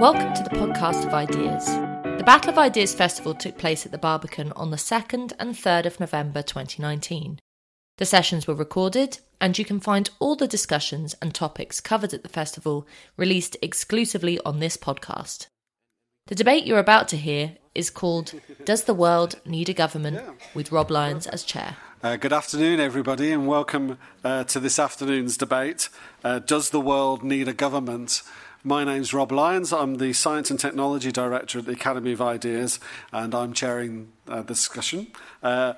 Welcome to the podcast of ideas. The Battle of Ideas Festival took place at the Barbican on the 2nd and 3rd of November 2019. The sessions were recorded, and you can find all the discussions and topics covered at the festival released exclusively on this podcast. The debate you're about to hear is called Does the World Need a Government? with Rob Lyons as chair. Uh, good afternoon, everybody, and welcome uh, to this afternoon's debate. Uh, Does the world need a government? My name's Rob Lyons. I'm the Science and Technology Director at the Academy of Ideas, and I'm chairing uh, the discussion. Uh,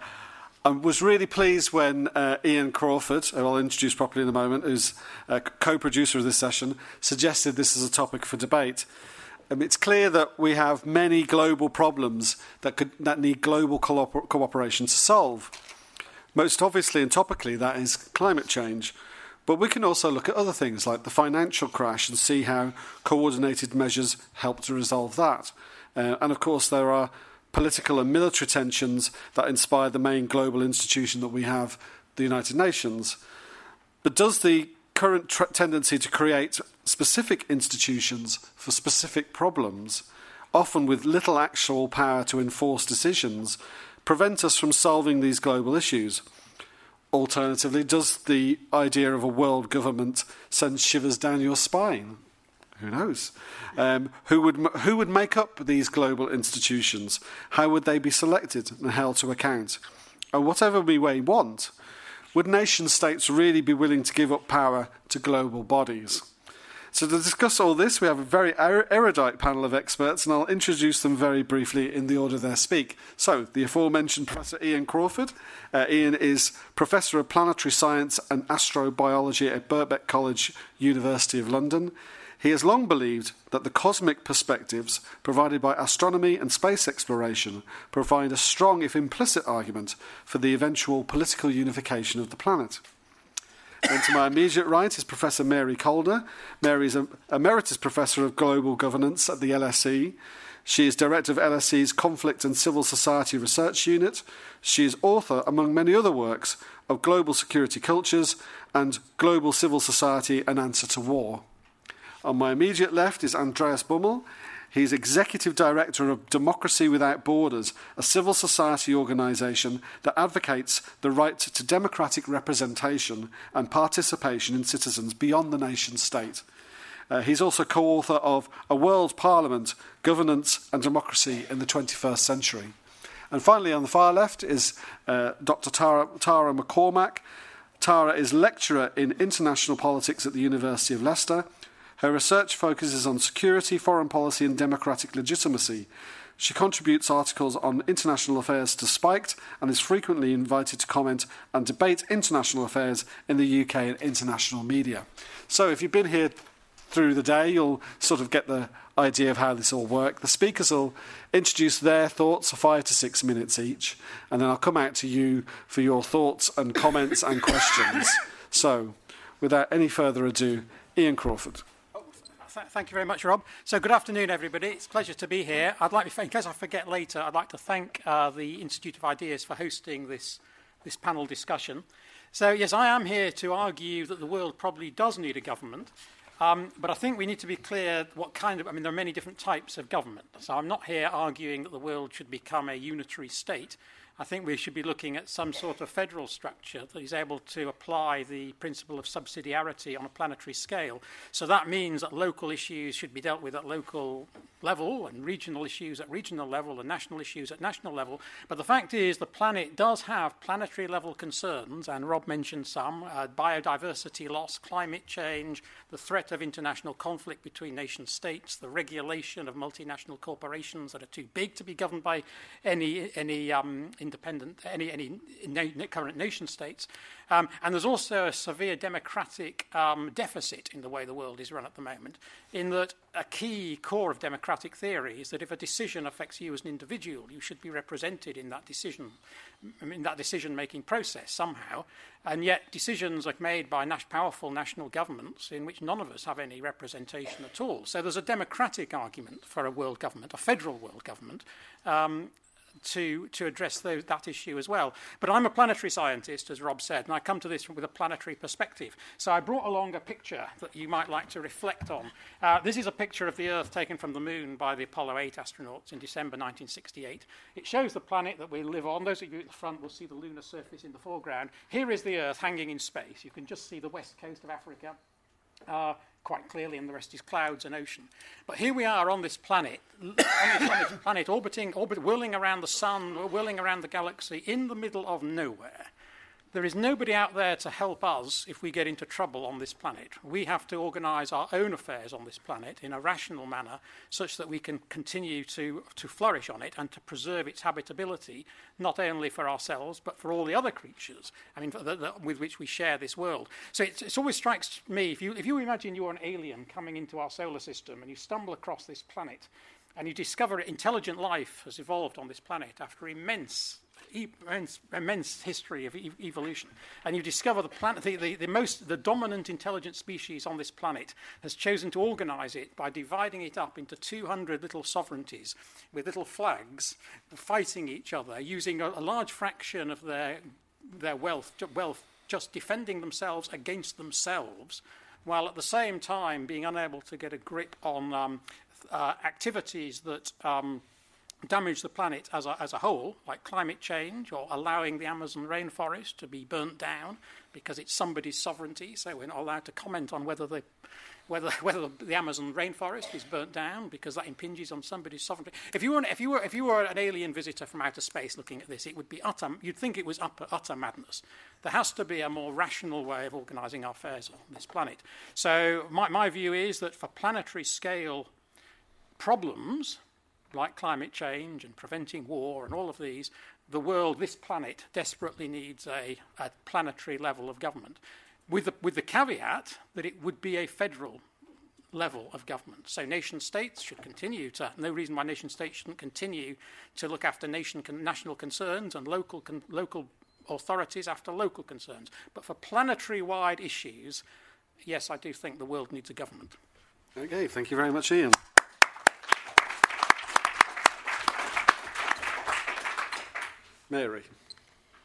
I was really pleased when uh, Ian Crawford, who I'll introduce properly in a moment, who's a co-producer of this session, suggested this as a topic for debate. Um, it's clear that we have many global problems that, could, that need global co- cooperation to solve. Most obviously and topically, that is climate change. But we can also look at other things like the financial crash and see how coordinated measures help to resolve that. Uh, and of course, there are political and military tensions that inspire the main global institution that we have, the United Nations. But does the current tr- tendency to create specific institutions for specific problems, often with little actual power to enforce decisions, prevent us from solving these global issues? Alternatively, does the idea of a world government send shivers down your spine? Who knows? Um, who, would, who would make up these global institutions? How would they be selected and held to account? And whatever we may want, would nation states really be willing to give up power to global bodies? So, to discuss all this, we have a very er-, erudite panel of experts, and I'll introduce them very briefly in the order they speak. So, the aforementioned Professor Ian Crawford. Uh, Ian is Professor of Planetary Science and Astrobiology at Birkbeck College, University of London. He has long believed that the cosmic perspectives provided by astronomy and space exploration provide a strong, if implicit, argument for the eventual political unification of the planet. And to my immediate right is Professor Mary Kaldor. Mary is an Emeritus Professor of Global Governance at the LSE. She is Director of LSE's Conflict and Civil Society Research Unit. She is author, among many other works, of Global Security Cultures and Global Civil Society An Answer to War. On my immediate left is Andreas Bummel. He's Executive Director of Democracy Without Borders, a civil society organisation that advocates the right to democratic representation and participation in citizens beyond the nation state. Uh, he's also co author of A World Parliament Governance and Democracy in the 21st Century. And finally, on the far left is uh, Dr. Tara, Tara McCormack. Tara is lecturer in international politics at the University of Leicester her research focuses on security, foreign policy, and democratic legitimacy. She contributes articles on international affairs to Spiked and is frequently invited to comment and debate international affairs in the UK and international media. So, if you've been here through the day, you'll sort of get the idea of how this all works. The speakers will introduce their thoughts for five to six minutes each, and then I'll come out to you for your thoughts and comments and questions. So, without any further ado, Ian Crawford th- thank you very much, Rob. So, good afternoon, everybody. It's a pleasure to be here. I'd like, to, in case I forget later, I'd like to thank uh, the Institute of Ideas for hosting this, this panel discussion. So, yes, I am here to argue that the world probably does need a government. Um, but I think we need to be clear what kind of, I mean, there are many different types of government. So I'm not here arguing that the world should become a unitary state. I think we should be looking at some sort of federal structure that is able to apply the principle of subsidiarity on a planetary scale. So that means that local issues should be dealt with at local level and regional issues at regional level and national issues at national level. But the fact is, the planet does have planetary level concerns, and Rob mentioned some uh, biodiversity loss, climate change, the threat of international conflict between nation states, the regulation of multinational corporations that are too big to be governed by any, any um, independent, any, any na- current nation states. Um, and there's also a severe democratic um, deficit in the way the world is run at the moment, in that a key core of democratic theory is that if a decision affects you as an individual, you should be represented in that decision, in that decision-making process somehow. And yet, decisions are made by powerful national governments in which none of us have any representation at all. So there's a democratic argument for a world government, a federal world government, um, to, to address those, that issue as well. But I'm a planetary scientist, as Rob said, and I come to this with a planetary perspective. So I brought along a picture that you might like to reflect on. Uh, this is a picture of the Earth taken from the moon by the Apollo 8 astronauts in December 1968. It shows the planet that we live on. Those of you at the front will see the lunar surface in the foreground. Here is the Earth hanging in space. You can just see the west coast of Africa. Uh, quite clearly, and the rest is clouds and ocean. But here we are on this planet, on this planet, orbiting, orbit, whirling around the sun, whirling around the galaxy, in the middle of nowhere. There is nobody out there to help us if we get into trouble on this planet. We have to organise our own affairs on this planet in a rational manner such that we can continue to, to flourish on it and to preserve its habitability, not only for ourselves, but for all the other creatures I mean, the, the, with which we share this world. So it, it always strikes me if you, if you imagine you're an alien coming into our solar system and you stumble across this planet and you discover intelligent life has evolved on this planet after immense immense, immense history of e- evolution, and you discover the planet, the, the, the, most, the dominant intelligent species on this planet has chosen to organize it by dividing it up into 200 little sovereignties with little flags fighting each other, using a, a large fraction of their, their wealth, wealth just defending themselves against themselves, while at the same time being unable to get a grip on um, uh, activities that um, damage the planet as a, as a whole, like climate change or allowing the Amazon rainforest to be burnt down because it's somebody's sovereignty, so we're not allowed to comment on whether the whether, whether the Amazon rainforest is burnt down because that impinges on somebody's sovereignty. If you were, if you were, if you were an alien visitor from outer space looking at this, it would be utter, you'd think it was utter, utter madness. There has to be a more rational way of organising our affairs on this planet. So my, my view is that for planetary scale problems, like climate change and preventing war and all of these, the world, this planet, desperately needs a, a planetary level of government, with the, with the caveat that it would be a federal level of government. So nation states should continue to, no reason why nation states shouldn't continue to look after nation con, national concerns and local, con, local authorities after local concerns. But for planetary wide issues, yes, I do think the world needs a government. Okay, thank you very much, Ian. Mary.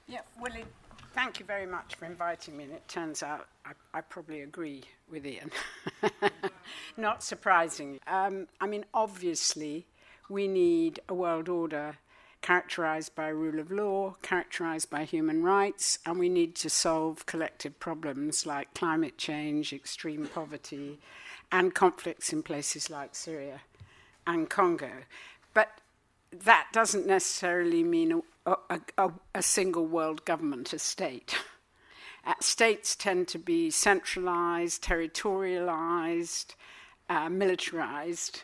Yeah, well, it, thank you very much for inviting me. And it turns out I, I probably agree with Ian. Not surprisingly. Um, I mean, obviously, we need a world order characterized by rule of law, characterized by human rights, and we need to solve collective problems like climate change, extreme poverty, and conflicts in places like Syria and Congo. But that doesn't necessarily mean a, a, a, single world government, a state. Uh, states tend to be centralized, territorialized, uh, militarized,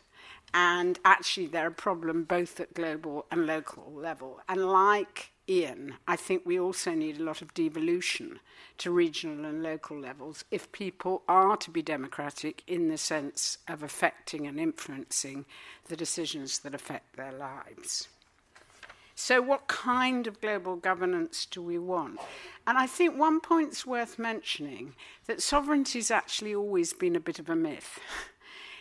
and actually they're a problem both at global and local level. And like Ian, I think we also need a lot of devolution to regional and local levels if people are to be democratic in the sense of affecting and influencing the decisions that affect their lives. So, what kind of global governance do we want? And I think one point's worth mentioning that sovereignty has actually always been a bit of a myth.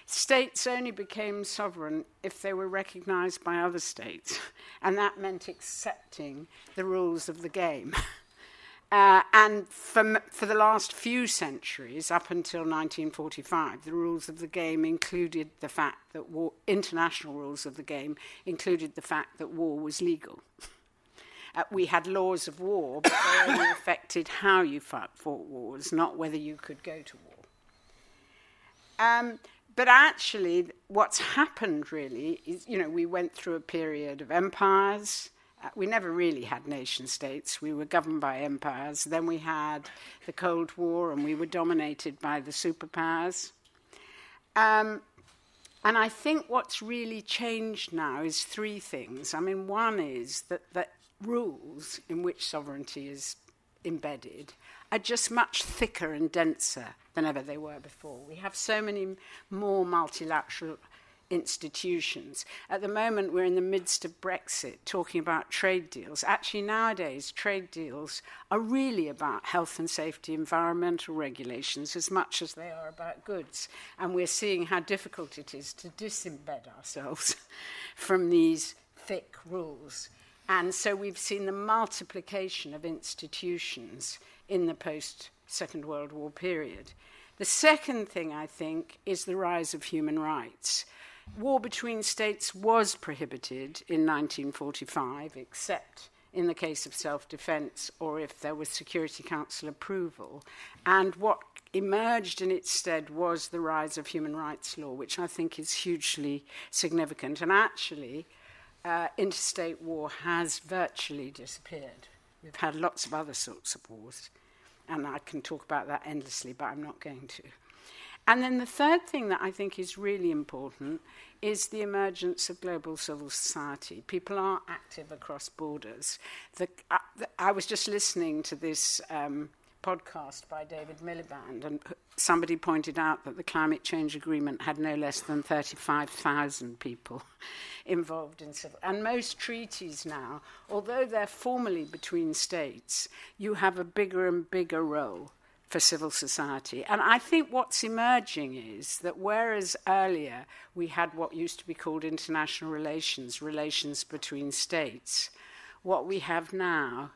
States only became sovereign if they were recognized by other states, and that meant accepting the rules of the game. Uh, and for, for the last few centuries, up until 1945, the rules of the game included the fact that war, international rules of the game included the fact that war was legal. Uh, we had laws of war, but they only affected how you fought, fought wars, not whether you could go to war. Um, but actually, what's happened really is, you know, we went through a period of empires. Uh, we never really had nation states. We were governed by empires. Then we had the Cold War, and we were dominated by the superpowers. Um, and I think what's really changed now is three things. I mean, one is that the rules in which sovereignty is embedded are just much thicker and denser than ever they were before. We have so many more multilateral institutions. At the moment, we're in the midst of Brexit, talking about trade deals. Actually, nowadays, trade deals are really about health and safety, environmental regulations, as much as they are about goods. And we're seeing how difficult it is to disembed ourselves from these thick rules And so we've seen the multiplication of institutions in the post Second World War period. The second thing, I think, is the rise of human rights. War between states was prohibited in 1945, except in the case of self defense or if there was Security Council approval. And what emerged in its stead was the rise of human rights law, which I think is hugely significant. And actually, uh, interstate war has virtually disappeared. We've had lots of other sorts of wars, and I can talk about that endlessly, but I'm not going to. And then the third thing that I think is really important is the emergence of global civil society. People are active across borders. The, uh, the, I was just listening to this um, podcast by David Miliband, and somebody pointed out that the climate change agreement had no less than 35,000 people involved in civil. And most treaties now, although they're formally between states, you have a bigger and bigger role for civil society. And I think what's emerging is that whereas earlier we had what used to be called international relations, relations between states, what we have now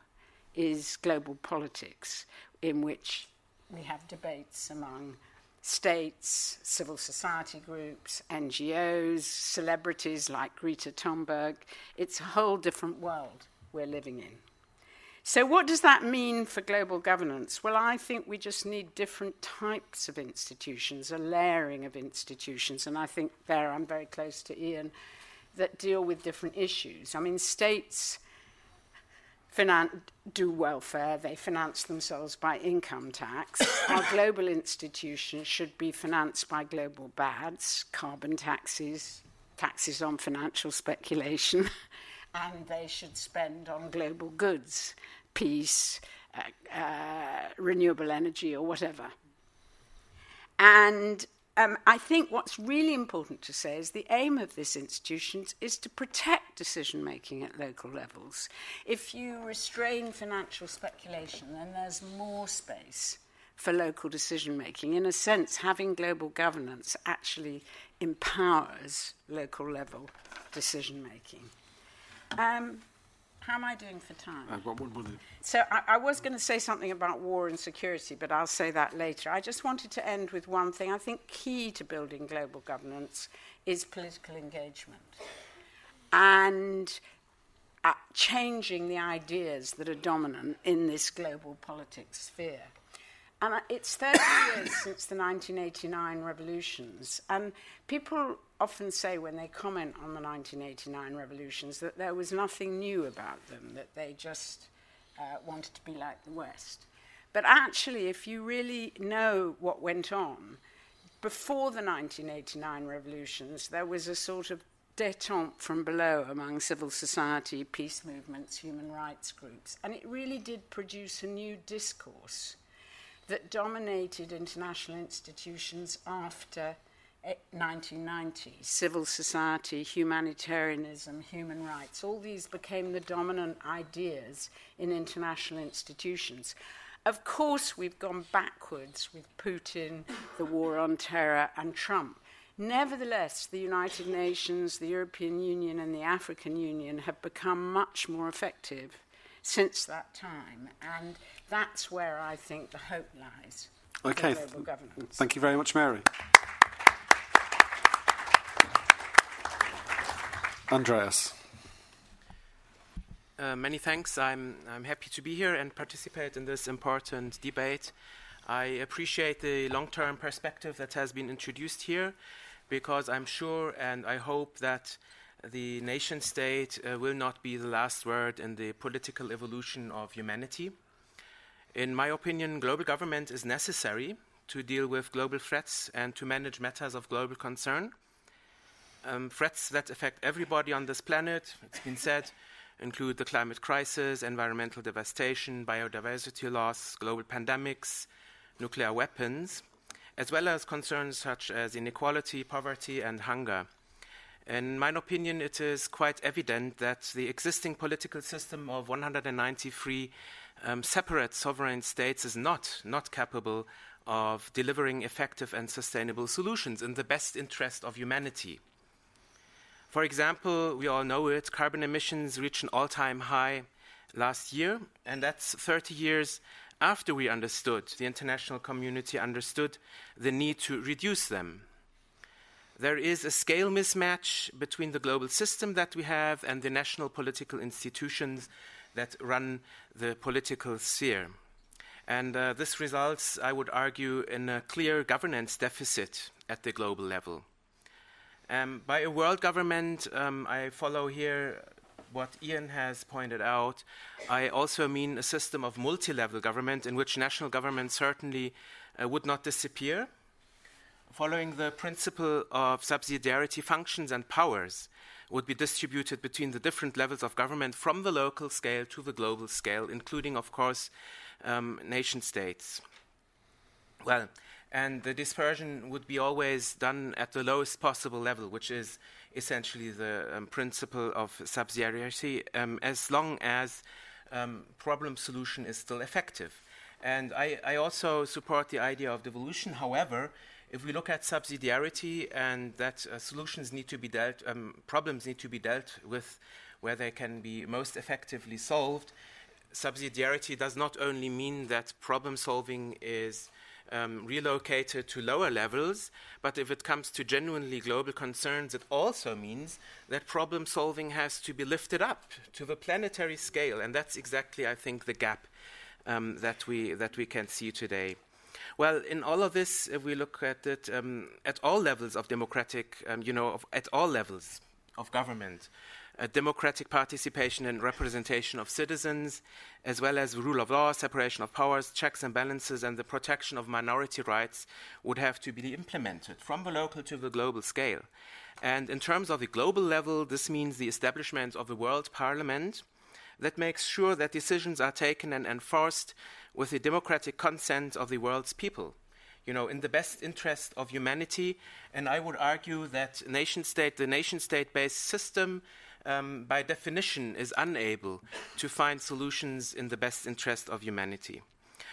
is global politics, in which we have debates among states, civil society groups, NGOs, celebrities like Greta Thunberg. It's a whole different world we're living in. So, what does that mean for global governance? Well, I think we just need different types of institutions, a layering of institutions. And I think there I'm very close to Ian that deal with different issues. I mean, states finan- do welfare, they finance themselves by income tax. Our global institutions should be financed by global BADs, carbon taxes, taxes on financial speculation. and they should spend on global goods peace, uh, uh, renewable energy, or whatever. And um, I think what's really important to say is the aim of this institution is to protect decision making at local levels. If you restrain financial speculation, then there's more space for local decision making. In a sense, having global governance actually empowers local level decision making. Um, how am I doing for time? I've got one minute. So I, I was going to say something about war and security, but I'll say that later. I just wanted to end with one thing. I think key to building global governance is political engagement and uh, changing the ideas that are dominant in this global politics sphere. And it's 30 years since the 1989 revolutions. And people often say when they comment on the 1989 revolutions that there was nothing new about them, that they just uh, wanted to be like the West. But actually, if you really know what went on, before the 1989 revolutions, there was a sort of detente from below among civil society, peace movements, human rights groups. And it really did produce a new discourse that dominated international institutions after 1990. Civil society, humanitarianism, human rights, all these became the dominant ideas in international institutions. Of course, we've gone backwards with Putin, the war on terror, and Trump. Nevertheless, the United Nations, the European Union, and the African Union have become much more effective since that time. And that's where I think the hope lies. Okay. Thank you very much, Mary. Andreas. Uh, many thanks. I'm, I'm happy to be here and participate in this important debate. I appreciate the long term perspective that has been introduced here because I'm sure and I hope that the nation state uh, will not be the last word in the political evolution of humanity. In my opinion, global government is necessary to deal with global threats and to manage matters of global concern. Um, threats that affect everybody on this planet, it's been said, include the climate crisis, environmental devastation, biodiversity loss, global pandemics, nuclear weapons, as well as concerns such as inequality, poverty, and hunger. In my opinion, it is quite evident that the existing political system of 193 um, separate sovereign states is not, not capable of delivering effective and sustainable solutions in the best interest of humanity. For example, we all know it, carbon emissions reached an all time high last year, and that's 30 years after we understood, the international community understood the need to reduce them. There is a scale mismatch between the global system that we have and the national political institutions that run the political sphere. And uh, this results, I would argue, in a clear governance deficit at the global level. Um, by a world government, um, I follow here what Ian has pointed out. I also mean a system of multi level government in which national government certainly uh, would not disappear. Following the principle of subsidiarity, functions and powers would be distributed between the different levels of government from the local scale to the global scale, including, of course, um, nation states. Well, and the dispersion would be always done at the lowest possible level, which is essentially the um, principle of subsidiarity, um, as long as um, problem solution is still effective. And I, I, also support the idea of devolution. However, if we look at subsidiarity and that uh, solutions need to be dealt, um, problems need to be dealt with where they can be most effectively solved, subsidiarity does not only mean that problem solving is um, relocated to lower levels, but if it comes to genuinely global concerns, it also means that problem solving has to be lifted up to the planetary scale, and that's exactly, I think, the gap um, that we that we can see today. Well, in all of this, if we look at it um, at all levels of democratic, um, you know, of, at all levels of government, democratic participation and representation of citizens, as well as rule of law, separation of powers, checks and balances, and the protection of minority rights would have to be implemented from the local to the global scale. And in terms of the global level, this means the establishment of a world parliament that makes sure that decisions are taken and enforced with the democratic consent of the world's people you know, in the best interest of humanity. And I would argue that nation state, the nation state based system um, by definition, is unable to find solutions in the best interest of humanity.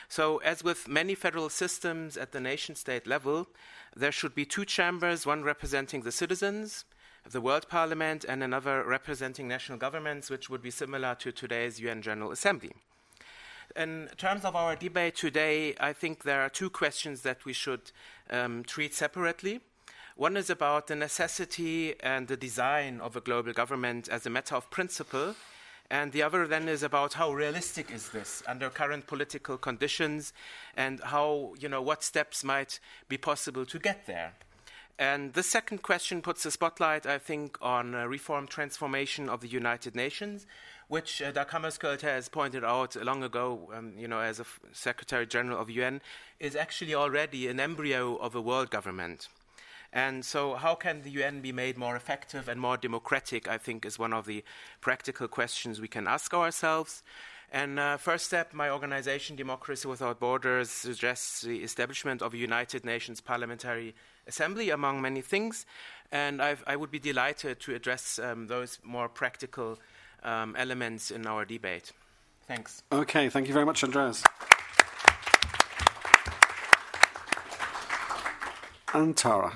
So, as with many federal systems at the nation state level, there should be two chambers, one representing the citizens, the World Parliament, and another representing national governments, which would be similar to today's UN General Assembly. In terms of our debate today, I think there are two questions that we should um, treat separately. One is about the necessity and the design of a global government as a matter of principle. And the other then is about how realistic is this under current political conditions and how, you know, what steps might be possible to get there. And the second question puts a spotlight, I think, on uh, reform transformation of the United Nations, which uh, Dag Hammarskjöld has pointed out long ago, um, you know, as a Secretary General of UN, is actually already an embryo of a world government. And so, how can the UN be made more effective and more democratic? I think is one of the practical questions we can ask ourselves. And uh, first step, my organization, Democracy Without Borders, suggests the establishment of a United Nations Parliamentary Assembly, among many things. And I've, i would be delighted to address um, those more practical um, elements in our debate. Thanks. Okay, thank you very much, Andreas. And Tara.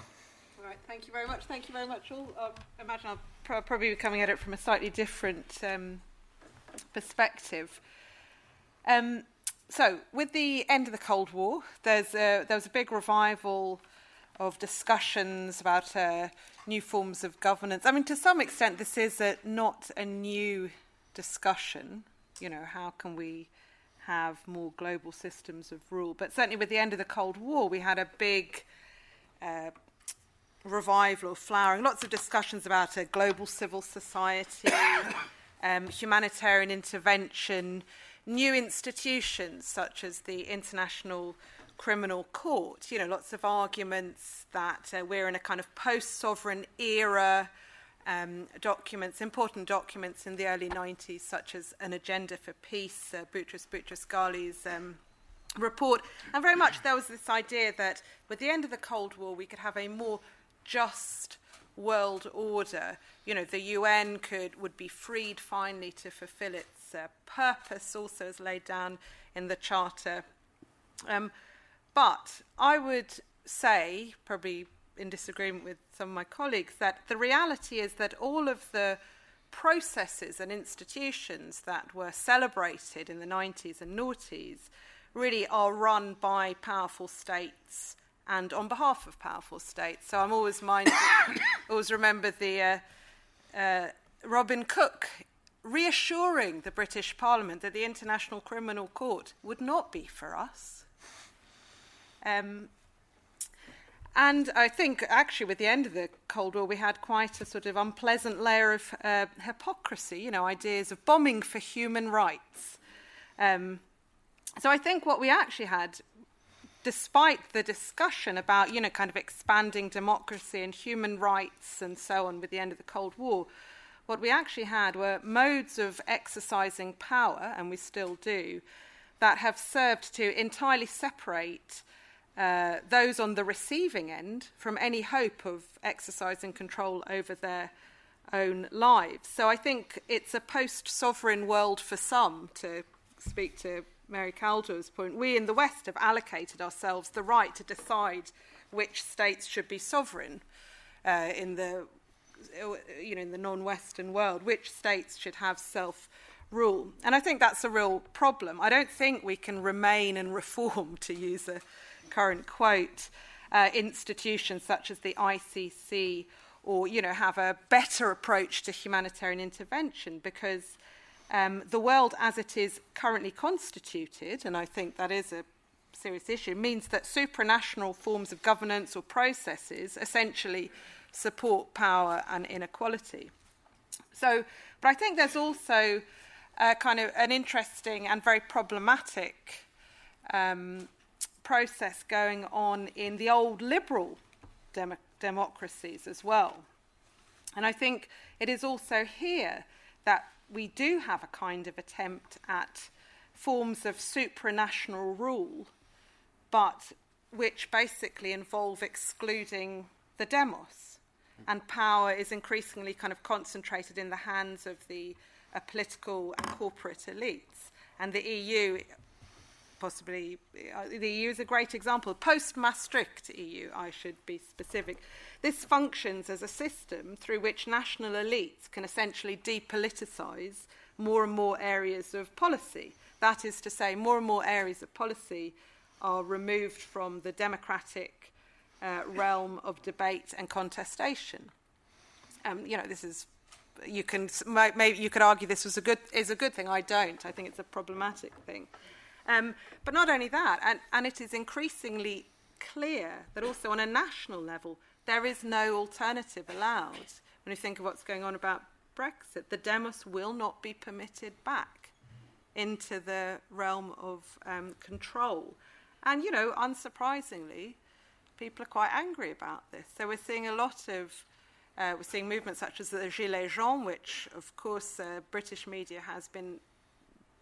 All right, thank you very much. Thank you very much, all. I imagine I'll pro- probably be coming at it from a slightly different um, perspective. Um, so, with the end of the Cold War, there's a, there was a big revival of discussions about uh, new forms of governance. I mean, to some extent, this is a, not a new discussion. You know, how can we have more global systems of rule? But certainly, with the end of the Cold War, we had a big uh, revival or flowering, lots of discussions about a global civil society, um, humanitarian intervention, new institutions such as the International Criminal Court. You know, lots of arguments that uh, we're in a kind of post sovereign era. Um, documents, important documents in the early 90s, such as An Agenda for Peace, uh, Boutros Boutros Ghali's um, report. And very much there was this idea that with the end of the Cold War, we could have a more just world order. You know, the UN could would be freed finally to fulfill its uh, purpose, also as laid down in the Charter. Um, but I would say, probably in disagreement with some of my colleagues, that the reality is that all of the processes and institutions that were celebrated in the 90s and noughties really are run by powerful states and on behalf of powerful states. So I'm always minded, always remember the uh, uh, Robin Cook reassuring the British Parliament that the International Criminal Court would not be for us. Um, and I think actually, with the end of the Cold War, we had quite a sort of unpleasant layer of uh, hypocrisy, you know, ideas of bombing for human rights. Um, so I think what we actually had, despite the discussion about, you know, kind of expanding democracy and human rights and so on with the end of the Cold War, what we actually had were modes of exercising power, and we still do, that have served to entirely separate uh, those on the receiving end from any hope of exercising control over their own lives. So I think it's a post sovereign world for some, to speak to Mary Kaldor's point. We in the West have allocated ourselves the right to decide which states should be sovereign uh, in the you know in the non-Western world, which states should have self rule. And I think that's a real problem. I don't think we can remain and reform, to use a current quote, uh, institutions such as the ICC or you know have a better approach to humanitarian intervention because um, the world as it is currently constituted, and I think that is a serious issue, means that supranational forms of governance or processes essentially support power and inequality. So, but I think there's also a kind of an interesting and very problematic um, process going on in the old liberal dem- democracies as well. And I think it is also here that we do have a kind of attempt at forms of supranational rule, but which basically involve excluding the demos. And power is increasingly kind of concentrated in the hands of the uh, political and corporate elites. And the EU possibly uh, the EU is a great example. Post Maastricht EU, I should be specific. This functions as a system through which national elites can essentially depoliticize more and more areas of policy. That is to say, more and more areas of policy are removed from the democratic uh, realm of debate and contestation. Um, you know, this is you can maybe you could argue this was a good is a good thing. I don't. I think it's a problematic thing. Um, but not only that, and, and it is increasingly clear that also on a national level, there is no alternative allowed. When you think of what's going on about Brexit, the demos will not be permitted back into the realm of um, control. And, you know, unsurprisingly, people are quite angry about this. So we're seeing a lot of, uh, we're seeing movements such as the Gilets jaunes, which, of course, uh, British media has been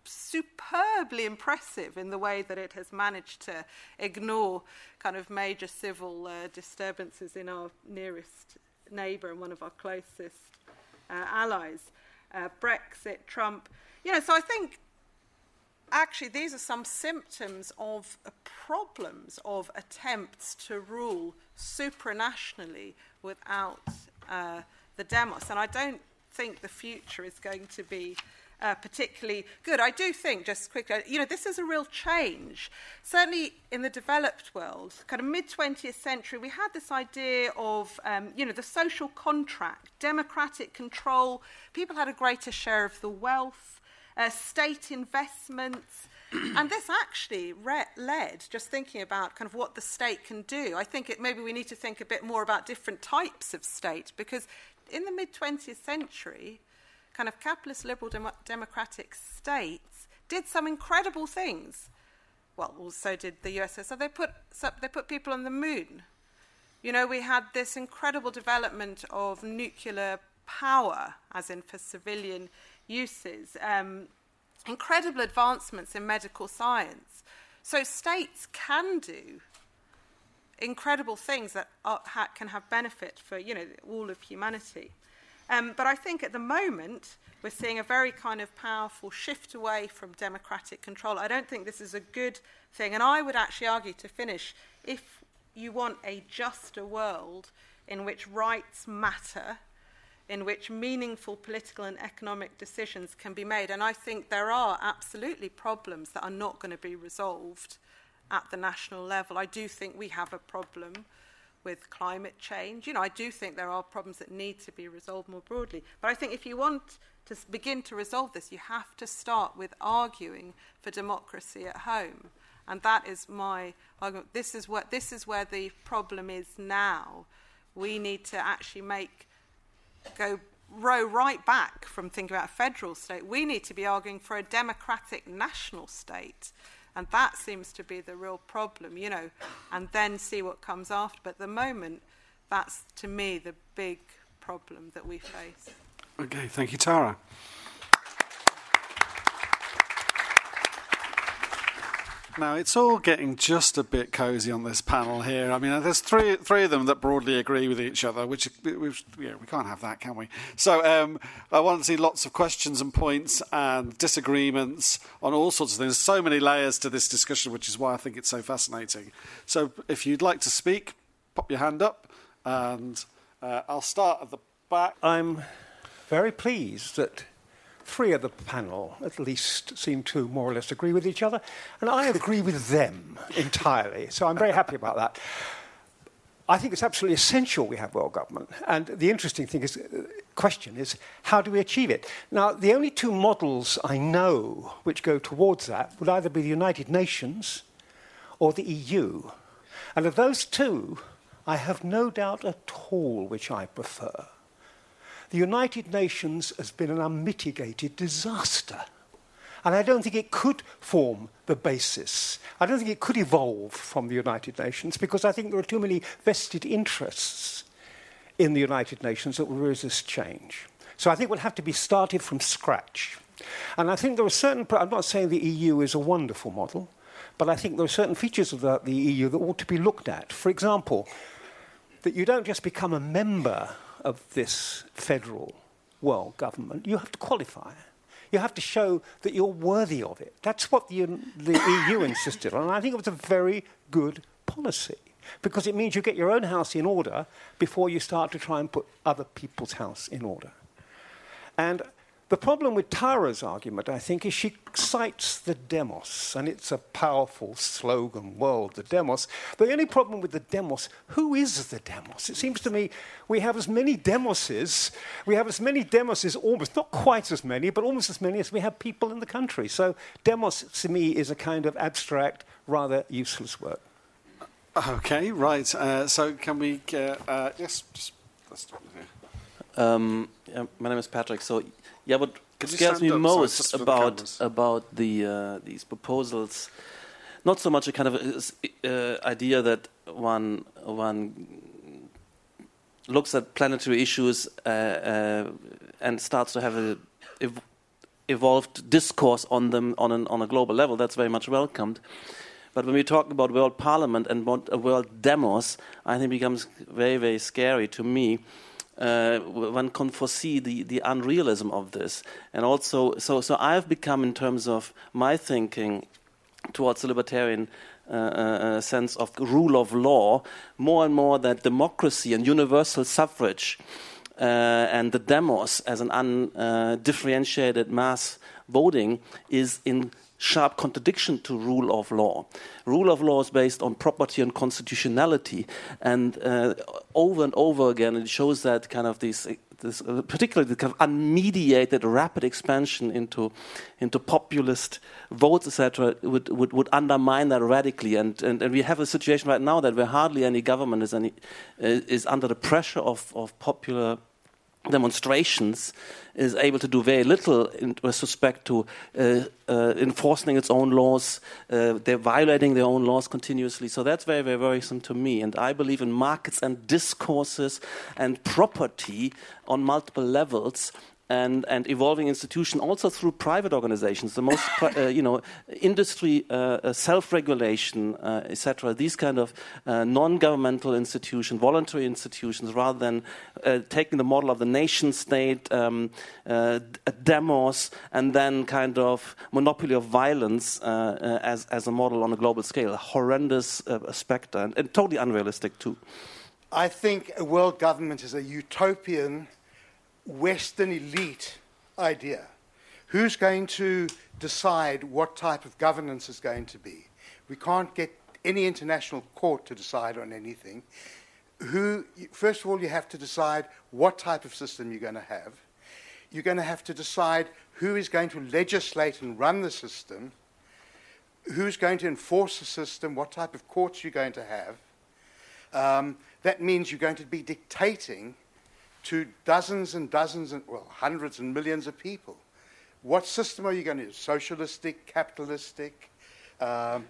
superbly impressive in the way that it has managed to ignore kind of major civil uh, disturbances in our nearest neighbour and one of our closest uh, allies. Uh, Brexit, Trump. You know, so I think actually these are some symptoms of uh, problems of attempts to rule supranationally without uh, the demos. And I don't think the future is going to be uh, particularly good. I do think, just quickly, you know, this is a real change. Certainly in the developed world, kind of mid 20th century, we had this idea of, um, you know, the social contract, democratic control. People had a greater share of the wealth, uh, state investments. and this actually re- led, just thinking about kind of what the state can do. I think it, maybe we need to think a bit more about different types of state because in the mid 20th century, kind of capitalist liberal dem- democratic states did some incredible things. Well, also did the USSR. They put, so they put people on the moon. You know, we had this incredible development of nuclear power, as in for civilian uses, um, incredible advancements in medical science. So states can do incredible things that are, ha, can have benefit for you know all of humanity. Um, but I think at the moment, we're seeing a very kind of powerful shift away from democratic control. I don't think this is a good thing. And I would actually argue to finish if you want a juster world in which rights matter, in which meaningful political and economic decisions can be made. And I think there are absolutely problems that are not going to be resolved at the national level. I do think we have a problem with climate change. You know, I do think there are problems that need to be resolved more broadly. But I think if you want to begin to resolve this, you have to start with arguing for democracy at home. And that is my argument. This is, what, this is where the problem is now. We need to actually make, go row right back from thinking about a federal state. We need to be arguing for a democratic national state. And that seems to be the real problem, you know, and then see what comes after. But at the moment, that's to me the big problem that we face. Okay, thank you, Tara. Now it's all getting just a bit cosy on this panel here. I mean, there's three three of them that broadly agree with each other, which, yeah, we can't have that, can we? So um, I want to see lots of questions and points and disagreements on all sorts of things. So many layers to this discussion, which is why I think it's so fascinating. So if you'd like to speak, pop your hand up, and uh, I'll start at the back. I'm very pleased that three of the panel at least seem to more or less agree with each other, and I agree with them entirely. So I'm very happy about that. I think it's absolutely essential we have world government. And the interesting thing is, uh, question is, how do we achieve it? Now, the only two models I know which go towards that would either be the United Nations or the EU. And of those two, I have no doubt at all which I prefer the United Nations has been an unmitigated disaster. And I don't think it could form the basis. I don't think it could evolve from the United Nations because I think there are too many vested interests in the United Nations that will resist change. So I think we'll have to be started from scratch. And I think there are certain, I'm not saying the EU is a wonderful model, but I think there are certain features of the, the EU that ought to be looked at. For example, that you don't just become a member of this federal world government, you have to qualify. You have to show that you're worthy of it. That's what the, the EU insisted on. And I think it was a very good policy because it means you get your own house in order before you start to try and put other people's house in order. And the problem with Tara's argument, I think, is she cites the demos, and it's a powerful slogan, world, the demos. The only problem with the demos, who is the demos? It seems to me we have as many demoses, we have as many demoses, almost, not quite as many, but almost as many as we have people in the country. So demos, to me, is a kind of abstract, rather useless word. Okay, right. Uh, so can we get, uh, yes, just, let's stop here. Um, yeah, my name is Patrick. So yeah, what scares me most about about the uh, these proposals, not so much a kind of uh, uh, idea that one one looks at planetary issues uh, uh, and starts to have a ev evolved discourse on them on an, on a global level. That's very much welcomed. But when we talk about world parliament and world demos, I think it becomes very, very scary to me uh, one can foresee the, the unrealism of this. And also, so, so I've become, in terms of my thinking towards the libertarian uh, uh, uh sense of rule of law, more and more that democracy and universal suffrage uh, and the demos as an undifferentiated mass voting is in sharp contradiction to rule of law. Rule of law is based on property and constitutionality, and uh, over and over again, it shows that kind of these. This, uh, particularly the kind of unmediated rapid expansion into into populist votes, etc., would, would, would undermine that radically. And, and, and we have a situation right now that where hardly any government is any uh, is under the pressure of, of popular demonstrations is able to do very little in, with respect to uh, uh, enforcing its own laws. Uh, they're violating their own laws continuously. So that's very, very worrisome to me. And I believe in markets and discourses and property on multiple levels and, and evolving institution also through private organizations, the most, uh, you know, industry, uh, uh self-regulation, uh, etc. These kind of uh, non-governmental institutions, voluntary institutions, rather than uh, taking the model of the nation state, um, demos, and then kind of monopoly of violence as, as a model on a global scale. A horrendous specter and, and totally unrealistic too. I think a world government is a utopian Western elite idea. Who's going to decide what type of governance is going to be? We can't get any international court to decide on anything. Who, first of all, you have to decide what type of system you're going to have. You're going to have to decide who is going to legislate and run the system, who's going to enforce the system, what type of courts you're going to have. Um, that means you're going to be dictating to dozens and dozens and, well, hundreds and millions of people. What system are you going to use? Socialistic, capitalistic? Um,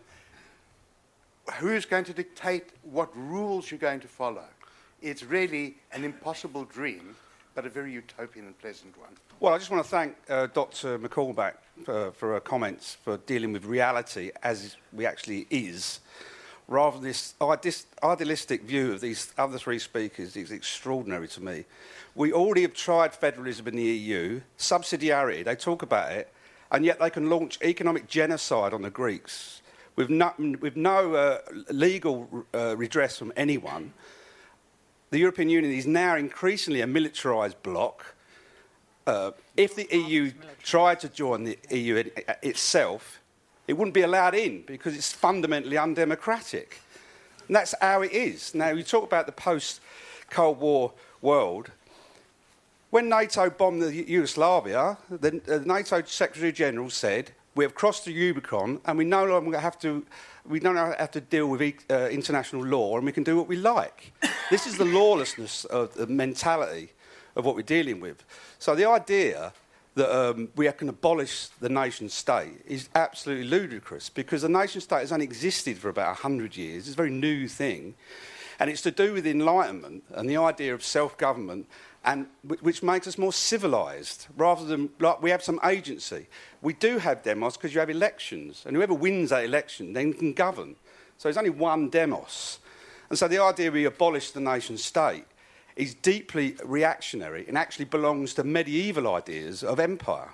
who's going to dictate what rules you're going to follow? It's really an impossible dream, but a very utopian and pleasant one. Well, I just want to thank uh, Dr. McCormack for, for her comments, for dealing with reality as we actually is rather than this idealistic view of these other three speakers is extraordinary to me. We already have tried federalism in the EU, subsidiarity, they talk about it, and yet they can launch economic genocide on the Greeks with no, with no uh, legal uh, redress from anyone. The European Union is now increasingly a militarised bloc. Uh, if the EU tried to join the EU itself, it wouldn't be allowed in because it's fundamentally undemocratic. And that's how it is. Now, you talk about the post Cold War world. When NATO bombed the Yugoslavia, the, the NATO Secretary General said, We have crossed the Rubicon and we no longer have to, we don't have to deal with uh, international law and we can do what we like. this is the lawlessness of the mentality of what we're dealing with. So the idea that um, we can abolish the nation state is absolutely ludicrous because the nation state has only existed for about 100 years. It's a very new thing. And it's to do with enlightenment and the idea of self government, and which makes us more civilized rather than like we have some agency. We do have demos because you have elections, and whoever wins that election then can govern. So there's only one demos. And so the idea we abolish the nation state is deeply reactionary and actually belongs to medieval ideas of empire.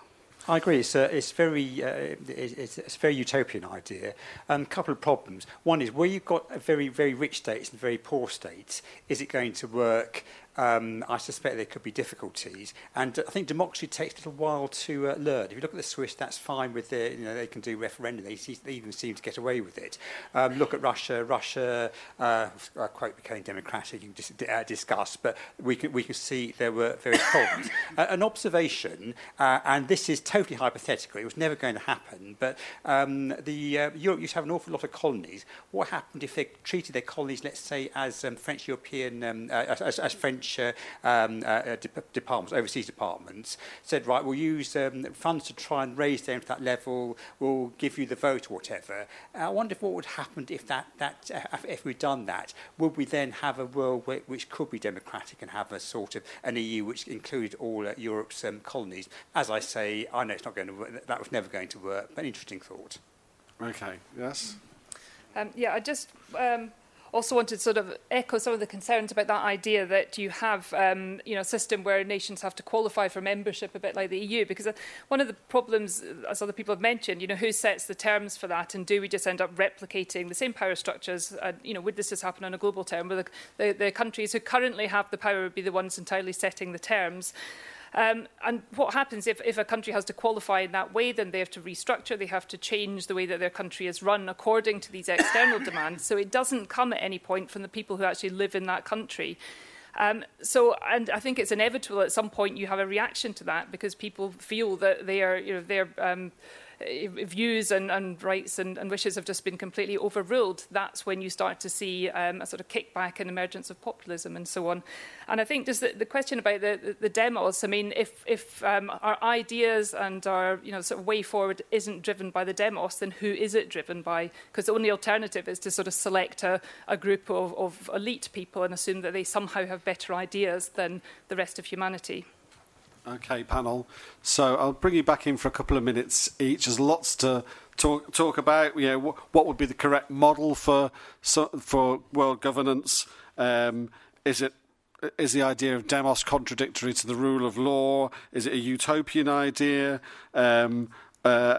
I agree. It's, it's very uh, it's, it's, a very utopian idea. A um, couple of problems. One is where you've got very very rich states and very poor states. Is it going to work um, I suspect there could be difficulties. And I think democracy takes a little while to uh, learn. If you look at the Swiss, that's fine with their, you know, they can do referendum. They, they even seem to get away with it. Um, look at Russia. Russia, uh, I quote, became democratic. You can dis- uh, discuss, but we can, we can see there were various problems. uh, an observation, uh, and this is totally hypothetical. It was never going to happen. But um, the uh, Europe used to have an awful lot of colonies. What happened if they treated their colonies, let's say, as um, French European, um, uh, as, as French French uh, um, uh, uh departments, overseas departments, said, right, we'll use um, funds to try and raise them to that level, we'll give you the vote or whatever. I wonder if what would happen if that, that uh, if we'd done that, would we then have a world where, which could be democratic and have a sort of an EU which included all uh, Europe's um, colonies? As I say, I know it's not going to work, that was never going to work, but an interesting thought. Okay, yes? Um, yeah, I just um, also wanted to sort of echo some of the concerns about that idea that you have um, you know, a system where nations have to qualify for membership a bit like the EU, because uh, one of the problems, uh, as other people have mentioned, you know, who sets the terms for that and do we just end up replicating the same power structures? And, you know, would this just happen on a global term where the, the, the countries who currently have the power would be the ones entirely setting the terms? Um, and what happens if, if a country has to qualify in that way, then they have to restructure, they have to change the way that their country is run according to these external demands. So it doesn't come at any point from the people who actually live in that country. Um, so, and I think it's inevitable at some point you have a reaction to that because people feel that they are, you know, they're um, views and, and rights and, and wishes have just been completely overruled, that's when you start to see um, a sort of kickback and emergence of populism and so on. And I think just the, the question about the, the, the demos, I mean, if, if um, our ideas and our you know, sort of way forward isn't driven by the demos, then who is it driven by? Because the only alternative is to sort of select a, a group of, of elite people and assume that they somehow have better ideas than the rest of humanity. Okay, panel. So I'll bring you back in for a couple of minutes each. There's lots to talk talk about. You know, wh- what would be the correct model for for world governance? Um, is it is the idea of demos contradictory to the rule of law? Is it a utopian idea? Um, uh,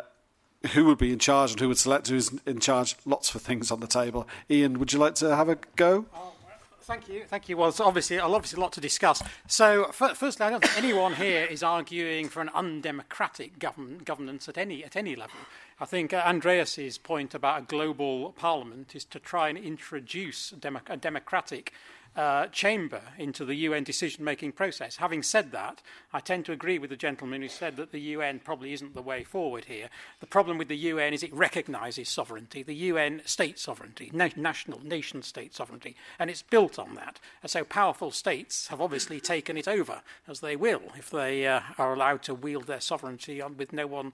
who would be in charge and who would select who's in charge? Lots of things on the table. Ian, would you like to have a go? Thank you. Thank you. Well, it's obviously, obviously a lot to discuss. So, firstly, I don't think anyone here is arguing for an undemocratic govern- governance at any at any level. I think Andreas's point about a global parliament is to try and introduce a democratic uh, chamber into the UN decision making process. Having said that, I tend to agree with the gentleman who said that the UN probably isn't the way forward here. The problem with the UN is it recognizes sovereignty, the UN state sovereignty, na- national nation state sovereignty, and it's built on that. And so powerful states have obviously taken it over, as they will if they uh, are allowed to wield their sovereignty on, with no one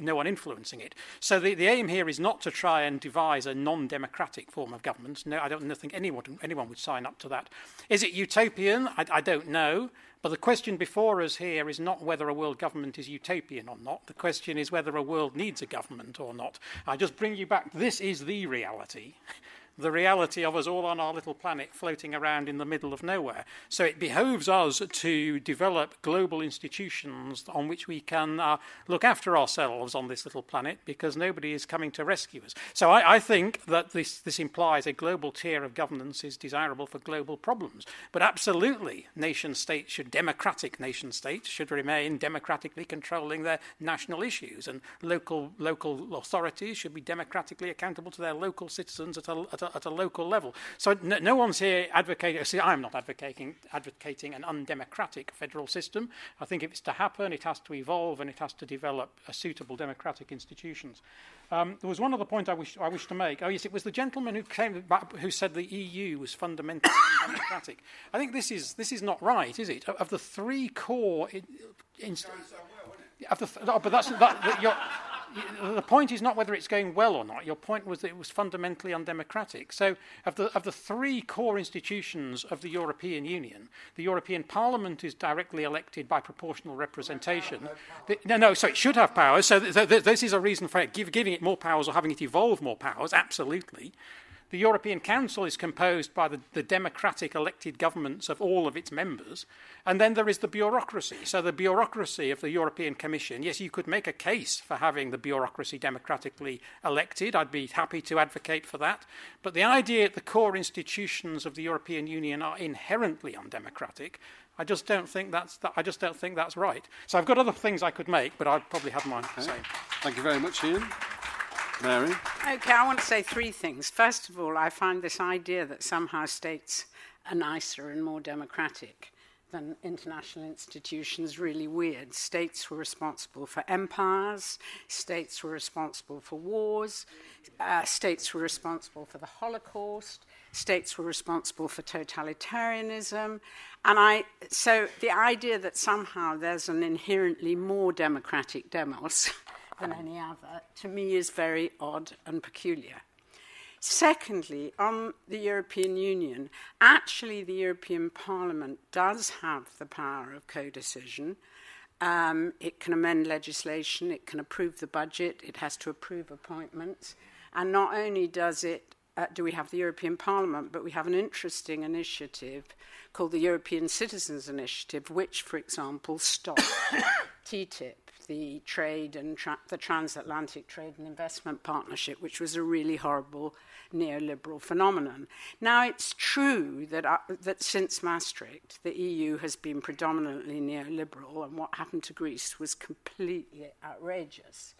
no one influencing it. So the, the aim here is not to try and devise a non-democratic form of government. No, I don't think anyone, anyone would sign up to that. Is it utopian? I, I don't know. But the question before us here is not whether a world government is utopian or not. The question is whether a world needs a government or not. I just bring you back. This is the reality the reality of us all on our little planet floating around in the middle of nowhere. So it behoves us to develop global institutions on which we can uh, look after ourselves on this little planet because nobody is coming to rescue us. So I, I think that this, this implies a global tier of governance is desirable for global problems. But absolutely, nation states should, democratic nation states should remain democratically controlling their national issues, and local, local authorities should be democratically accountable to their local citizens at a, at a at a local level. So no, no one's here advocating, see, I'm not advocating, advocating an undemocratic federal system. I think if it's to happen, it has to evolve and it has to develop a suitable democratic institutions. Um, there was one other point I wish, I wish to make. Oh, yes, it was the gentleman who, came back, who said the EU was fundamentally undemocratic. I think this is, this is not right, is it? Of, the three core... In, in, of the th- no, but that's... That, you're, the point is not whether it's going well or not. Your point was that it was fundamentally undemocratic. So, of the, of the three core institutions of the European Union, the European Parliament is directly elected by proportional representation. No, no, so it should have powers. So, th- th- this is a reason for it, give, giving it more powers or having it evolve more powers, absolutely. The European Council is composed by the, the, democratic elected governments of all of its members. And then there is the bureaucracy. So, the bureaucracy of the European Commission, yes, you could make a case for having the bureaucracy democratically elected. I'd be happy to advocate for that. But the idea that the core institutions of the European Union are inherently undemocratic, I just don't think that's, that, I just don't think that's right. So, I've got other things I could make, but I'd probably have mine okay. say. Thank you very much, Ian. Mary? Okay, I want to say three things. First of all, I find this idea that somehow states are nicer and more democratic than international institutions really weird. States were responsible for empires, states were responsible for wars, uh, states were responsible for the Holocaust, states were responsible for totalitarianism. And I, so the idea that somehow there's an inherently more democratic demos than any other, to me is very odd and peculiar. Secondly, on the European Union, actually, the European Parliament does have the power of co-decision. Um, it can amend legislation, it can approve the budget, it has to approve appointments. And not only does it, uh, do we have the European Parliament, but we have an interesting initiative called the European Citizens Initiative, which, for example, stopped TTIP the trade and tra- the transatlantic trade and investment partnership, which was a really horrible neoliberal phenomenon. Now, it's true that, uh, that since Maastricht, the EU has been predominantly neoliberal, and what happened to Greece was completely outrageous.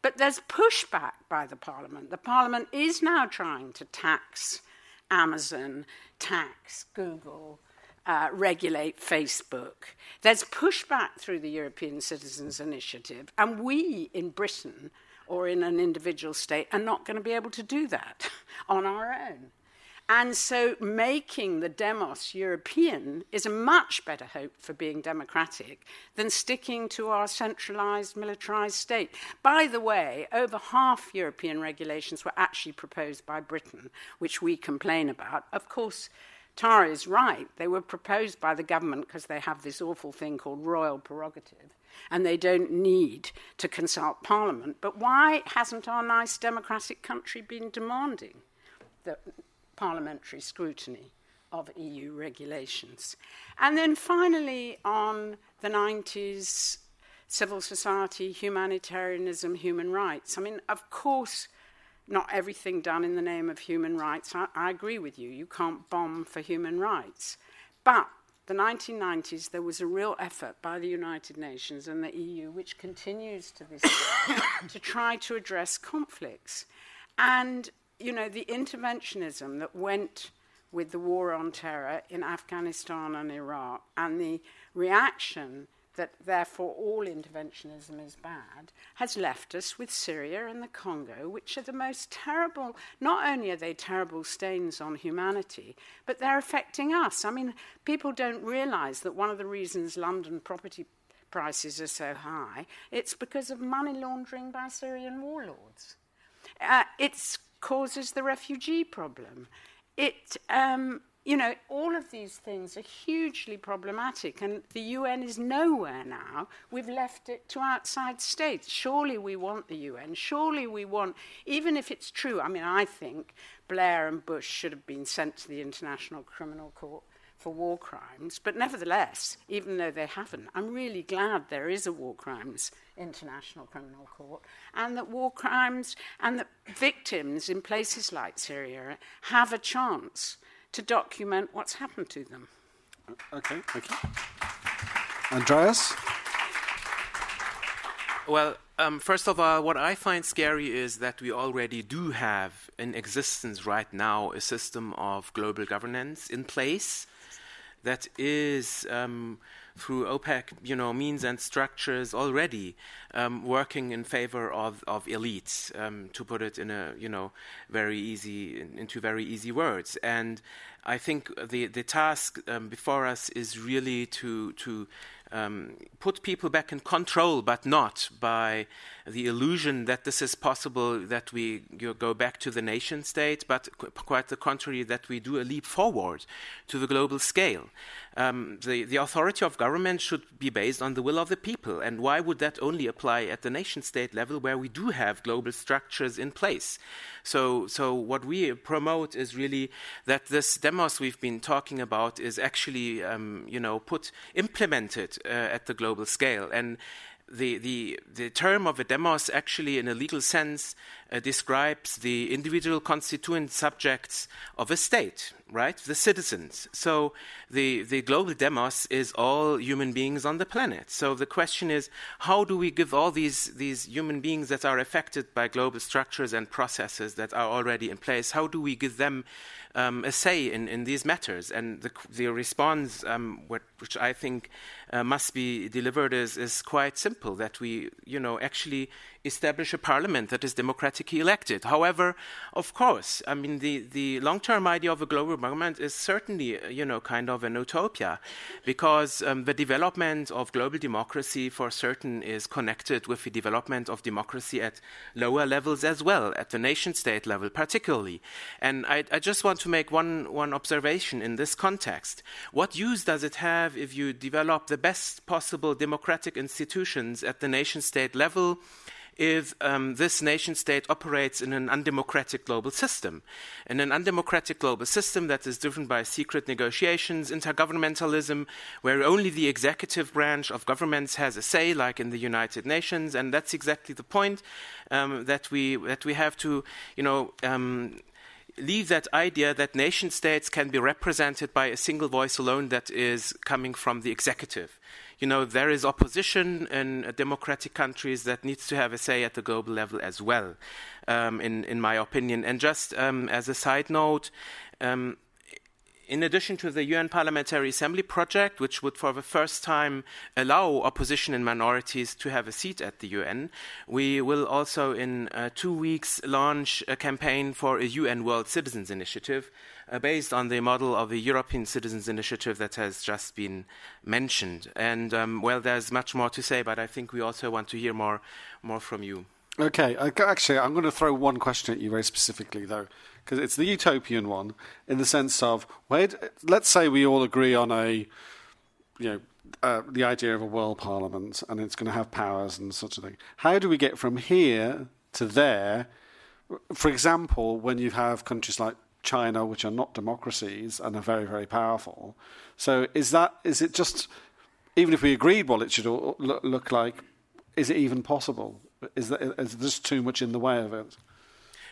But there's pushback by the Parliament. The Parliament is now trying to tax Amazon, tax Google, uh, regulate Facebook. There's pushback through the European Citizens Initiative, and we in Britain or in an individual state are not going to be able to do that on our own. And so making the demos European is a much better hope for being democratic than sticking to our centralized, militarized state. By the way, over half European regulations were actually proposed by Britain, which we complain about. Of course, Tara is right. They were proposed by the government because they have this awful thing called royal prerogative and they don't need to consult Parliament. But why hasn't our nice democratic country been demanding the parliamentary scrutiny of EU regulations? And then finally, on the 90s, civil society, humanitarianism, human rights. I mean, of course, not everything done in the name of human rights. I, I agree with you. You can't bomb for human rights. But the 1990s, there was a real effort by the United Nations and the EU, which continues to this day, to try to address conflicts. And, you know, the interventionism that went with the war on terror in Afghanistan and Iraq and the reaction that therefore all interventionism is bad, has left us with Syria and the Congo, which are the most terrible, not only are they terrible stains on humanity, but they're affecting us. I mean, people don't realize that one of the reasons London property prices are so high, it's because of money laundering by Syrian warlords. Uh, it causes the refugee problem. It um, you know, all of these things are hugely problematic, and the UN is nowhere now. We've left it to outside states. Surely we want the UN. Surely we want, even if it's true, I mean, I think Blair and Bush should have been sent to the International Criminal Court for war crimes, but nevertheless, even though they haven't, I'm really glad there is a war crimes international criminal court, and that war crimes and that victims in places like Syria have a chance to document what's happened to them. Okay, thank you. Andreas? Well, um, first of all, what I find scary is that we already do have in existence right now a system of global governance in place that is um, through OPEC, you know, means and structures already um, working in favor of, of elites, um, to put it in a, you know, very easy, into very easy words. And I think the, the task um, before us is really to, to um, put people back in control, but not by the illusion that this is possible, that we go back to the nation state, but qu- quite the contrary, that we do a leap forward to the global scale. Um, the, the authority of government should be based on the will of the people. And why would that only apply at the nation state level where we do have global structures in place? So, so what we promote is really that this demos we've been talking about is actually, um, you know, put implemented uh, at the global scale. And the, the, the term of a demos actually, in a legal sense, uh, describes the individual constituent subjects of a state, right? The citizens. So the, the global demos is all human beings on the planet. So the question is, how do we give all these, these human beings that are affected by global structures and processes that are already in place, how do we give them um, a say in, in these matters. And the, the response, um, which I think uh, must be delivered, is, is quite simple that we, you know, actually establish a parliament that is democratically elected. However, of course, I mean, the, the long term idea of a global government is certainly, uh, you know, kind of an utopia because um, the development of global democracy for certain is connected with the development of democracy at lower levels as well, at the nation state level particularly. And I, I just want to make one, one observation in this context. What use does it have if you develop the best possible democratic institutions at the nation state level? If um, this nation state operates in an undemocratic global system. In an undemocratic global system that is driven by secret negotiations, intergovernmentalism, where only the executive branch of governments has a say, like in the United Nations, and that's exactly the point um, that we that we have to, you know. Um, leave that idea that nation states can be represented by a single voice alone that is coming from the executive you know, there is opposition in democratic countries that needs to have a say at the global level as well, um, in, in my opinion. And just um, as a side note, um, in addition to the UN Parliamentary Assembly project, which would for the first time allow opposition and minorities to have a seat at the UN, we will also in uh, two weeks launch a campaign for a UN World Citizens Initiative, uh, based on the model of the European Citizens Initiative that has just been mentioned. And um, well, there's much more to say, but I think we also want to hear more, more from you. Okay, actually, I'm going to throw one question at you very specifically, though, because it's the utopian one in the sense of where. Let's say we all agree on a, you know, uh, the idea of a world parliament and it's going to have powers and such a thing. How do we get from here to there? For example, when you have countries like China, which are not democracies and are very, very powerful. So, is that is it just even if we agreed what it should look like, is it even possible? Is there, is there too much in the way of it?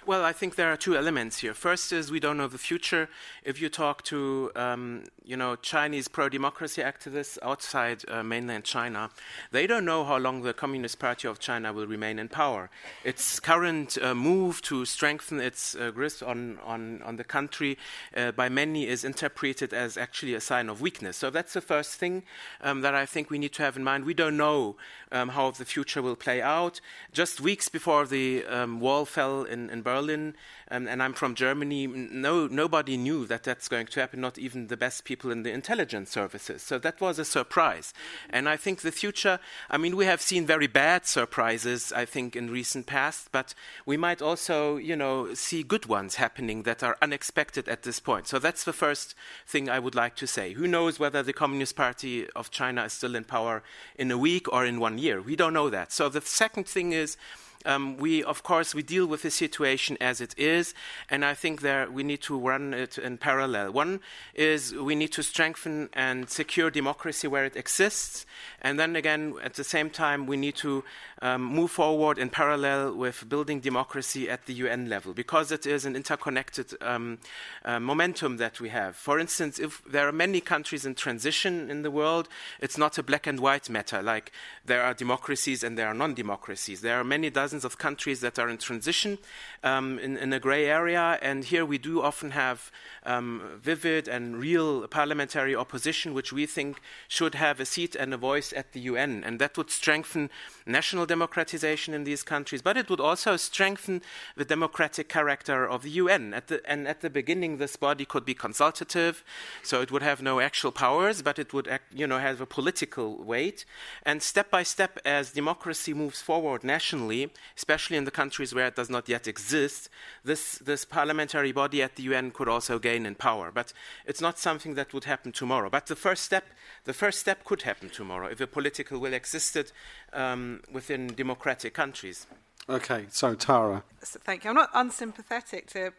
Well, I think there are two elements here. First is we don't know the future. If you talk to, um, you know, Chinese pro-democracy activists outside uh, mainland China, they don't know how long the Communist Party of China will remain in power. Its current uh, move to strengthen its uh, grip on, on, on the country uh, by many is interpreted as actually a sign of weakness. So that's the first thing um, that I think we need to have in mind. We don't know um, how the future will play out. Just weeks before the um, wall fell in, in Berlin, um, and I'm from Germany, no, nobody knew that that's going to happen, not even the best people in the intelligence services. So that was a surprise. And I think the future, I mean, we have seen very bad surprises, I think, in recent past, but we might also, you know, see good ones happening that are unexpected at this point. So that's the first thing I would like to say. Who knows whether the Communist Party of China is still in power in a week or in one year? We don't know that. So the second thing is, um, we, of course, we deal with the situation as it is, and I think there we need to run it in parallel. One is we need to strengthen and secure democracy where it exists, and then again, at the same time, we need to um, move forward in parallel with building democracy at the UN level because it is an interconnected um, uh, momentum that we have. For instance, if there are many countries in transition in the world, it's not a black and white matter. Like there are democracies and there are non-democracies. There are many dozens of countries that are in transition um, in, in, a grey area, and here we do often have um, vivid and real parliamentary opposition, which we think should have a seat and a voice at the UN, and that would strengthen national democratization in these countries, but it would also strengthen the democratic character of the UN. At the, and at the beginning, this body could be consultative, so it would have no actual powers, but it would act, you know, have a political weight. And step by step, as democracy moves forward nationally, especially in the countries where it does not yet exist, this, this parliamentary body at the UN could also gain in power. But it's not something that would happen tomorrow. But the first step, the first step could happen tomorrow if a political will existed um, within democratic countries. Okay, so Tara. So thank you. I'm not unsympathetic to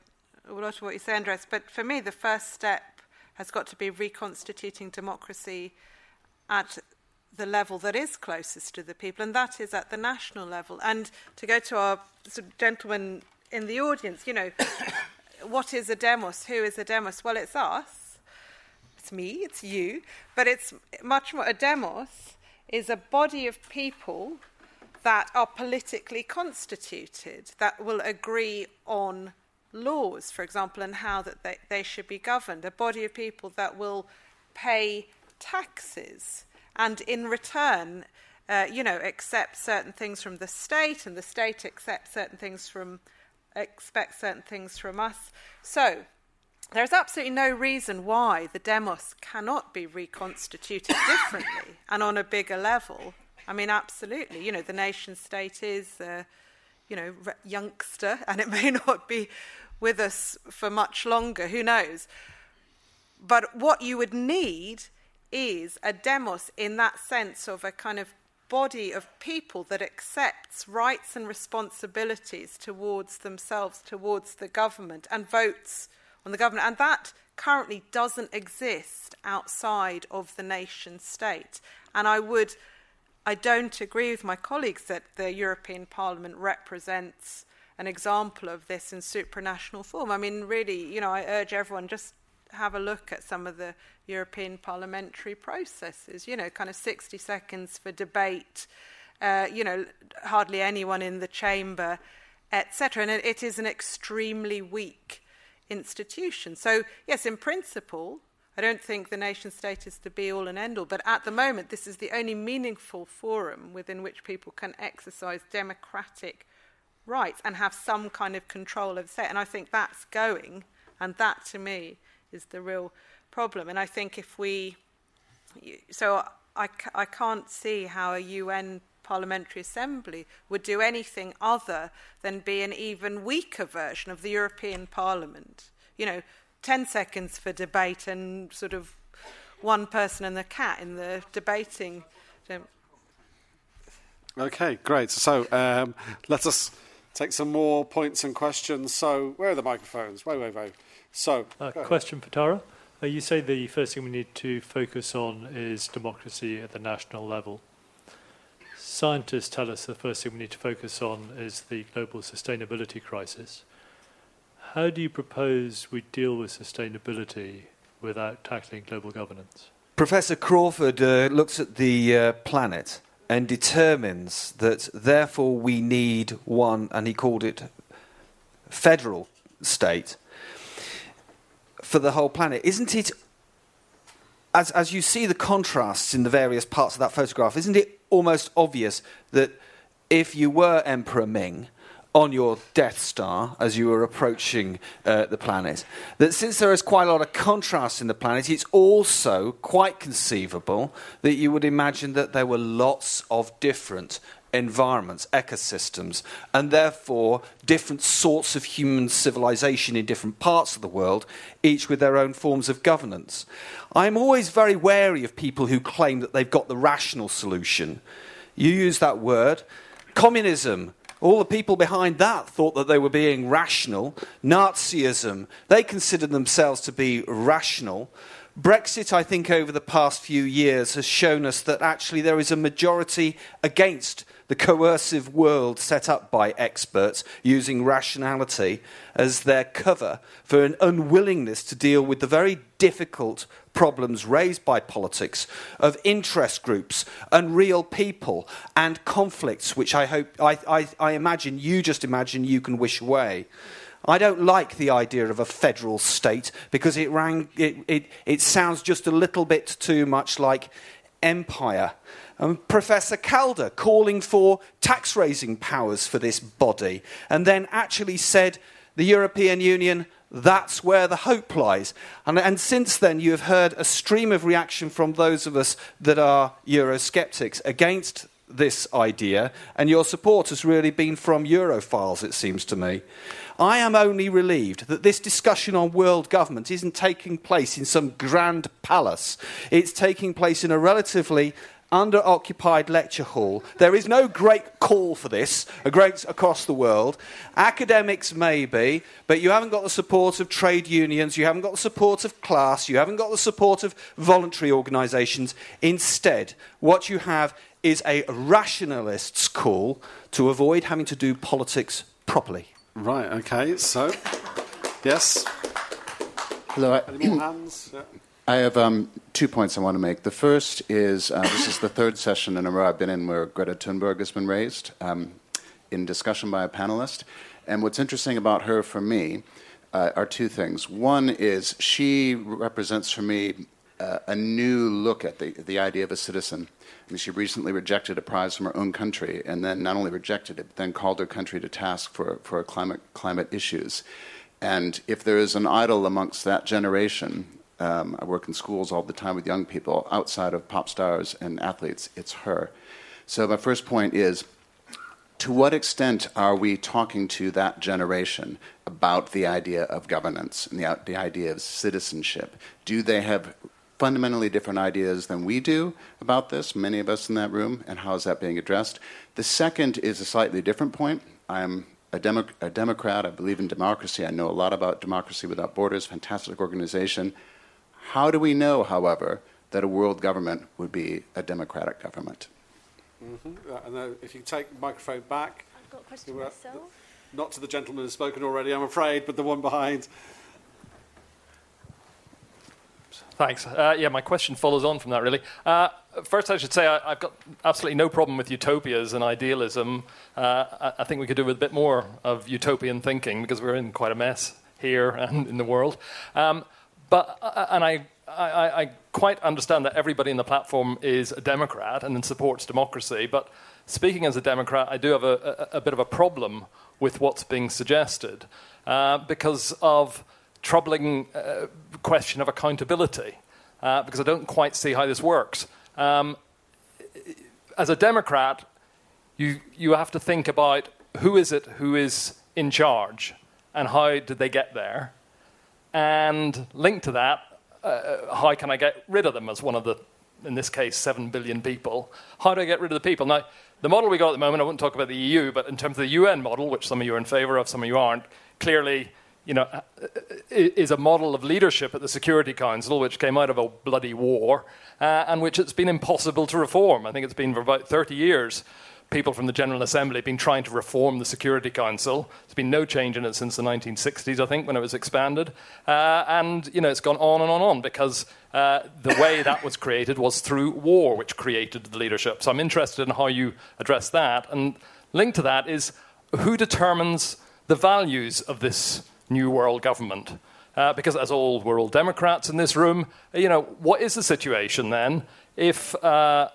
a lot of what you say, Andreas, but for me, the first step has got to be reconstituting democracy at the level that is closest to the people, and that is at the national level. And to go to our sort of gentleman in the audience, you know, what is a demos? Who is a demos? Well, it's us. It's me, it's you, but it's much more a demos is a body of people that are politically constituted, that will agree on laws, for example, and how that they, they should be governed. A body of people that will pay taxes and in return, uh, you know, accept certain things from the state, and the state accepts certain things from expect certain things from us. So there's absolutely no reason why the demos cannot be reconstituted differently and on a bigger level. I mean, absolutely. You know, the nation state is, uh, you know, re- youngster, and it may not be with us for much longer. Who knows? But what you would need is a demos in that sense of a kind of body of people that accepts rights and responsibilities towards themselves, towards the government, and votes on the government. And that currently doesn't exist outside of the nation state. And I would, I don't agree with my colleagues that the European Parliament represents an example of this in supranational form. I mean, really, you know, I urge everyone just have a look at some of the European parliamentary processes. You know, kind of 60 seconds for debate. Uh, you know, hardly anyone in the chamber, etc. And it, it is an extremely weak institution. So, yes, in principle, I don't think the nation state is the be all and end all, but at the moment, this is the only meaningful forum within which people can exercise democratic rights and have some kind of control of the state. And I think that's going, and that to me is the real problem. And I think if we, so I, I can't see how a UN Parliamentary Assembly would do anything other than be an even weaker version of the European Parliament. You know, 10 seconds for debate and sort of one person and the cat in the debating. Okay, great. So um, let us take some more points and questions. So, where are the microphones? Wait, wait, wait. So, uh, question for Tara. Uh, you say the first thing we need to focus on is democracy at the national level. Scientists tell us the first thing we need to focus on is the global sustainability crisis. How do you propose we deal with sustainability without tackling global governance? Professor Crawford uh, looks at the uh, planet and determines that therefore we need one, and he called it federal state for the whole planet. Isn't it, as, as you see the contrasts in the various parts of that photograph, isn't it almost obvious that if you were Emperor Ming, on your Death Star as you were approaching uh, the planet, that since there is quite a lot of contrast in the planet, it's also quite conceivable that you would imagine that there were lots of different environments, ecosystems, and therefore different sorts of human civilization in different parts of the world, each with their own forms of governance. I'm always very wary of people who claim that they've got the rational solution. You use that word. Communism, all the people behind that thought that they were being rational. Nazism, they considered themselves to be rational. Brexit, I think, over the past few years has shown us that actually there is a majority against the coercive world set up by experts using rationality as their cover for an unwillingness to deal with the very difficult problems raised by politics of interest groups and real people and conflicts, which I hope, I, I, I imagine you just imagine you can wish away. I don't like the idea of a federal state because it, rang, it, it, it sounds just a little bit too much like empire and Professor Kaldor calling for tax raising powers for this body, and then actually said the European Union, that's where the hope lies. And, and, since then, you have heard a stream of reaction from those of us that are Eurosceptics against this idea, and your support has really been from Europhiles, it seems to me. I am only relieved that this discussion on world government isn't taking place in some grand palace. It's taking place in a relatively under occupied lecture hall. There is no great call for this uh, great across the world. Academics, maybe, but you haven't got the support of trade unions, you haven't got the support of class, you haven't got the support of voluntary organisations. Instead, what you have is a rationalist's call to avoid having to do politics properly. Right, okay, so, yes. Hello. Any more hands? Yeah. I have um, two points I want to make. The first is uh, this is the third session in a row I've been in where Greta Thunberg has been raised um, in discussion by a panelist. And what's interesting about her for me uh, are two things. One is she represents for me uh, a new look at the, the idea of a citizen. I mean, she recently rejected a prize from her own country, and then not only rejected it, but then called her country to task for, for climate, climate issues. And if there is an idol amongst that generation um, I work in schools all the time with young people outside of pop stars and athletes. It's her. So, my first point is to what extent are we talking to that generation about the idea of governance and the, the idea of citizenship? Do they have fundamentally different ideas than we do about this, many of us in that room, and how is that being addressed? The second is a slightly different point. I'm a, Demo- a Democrat. I believe in democracy. I know a lot about Democracy Without Borders, fantastic organization. How do we know, however, that a world government would be a democratic government? Mm-hmm. Uh, and uh, if you take the microphone back. I've got a question myself. Not to the gentleman who's spoken already, I'm afraid, but the one behind. Thanks. Uh, yeah, my question follows on from that, really. Uh, first, I should say I, have got absolutely no problem with utopias and idealism. Uh, I, I, think we could do with a bit more of utopian thinking because we're in quite a mess here and in the world. Um, but uh, and I, I, I quite understand that everybody in the platform is a Democrat and supports democracy. But speaking as a Democrat, I do have a, a, a bit of a problem with what's being suggested uh, because of troubling uh, question of accountability. Uh, because I don't quite see how this works. Um, as a Democrat, you, you have to think about who is it who is in charge and how did they get there? And linked to that, uh, how can I get rid of them as one of the, in this case, 7 billion people? How do I get rid of the people? Now, the model we got at the moment, I won't talk about the EU, but in terms of the UN model, which some of you are in favour of, some of you aren't, clearly you know, uh, uh, is a model of leadership at the Security Council, which came out of a bloody war, uh, and which it's been impossible to reform. I think it's been for about 30 years people from the General Assembly have been trying to reform the Security Council. There's been no change in it since the 1960s, I think, when it was expanded. Uh, and, you know, it's gone on and on and on because uh, the way that was created was through war, which created the leadership. So I'm interested in how you address that. And linked to that is who determines the values of this new world government? Uh, because as all world Democrats in this room, you know, what is the situation then if uh,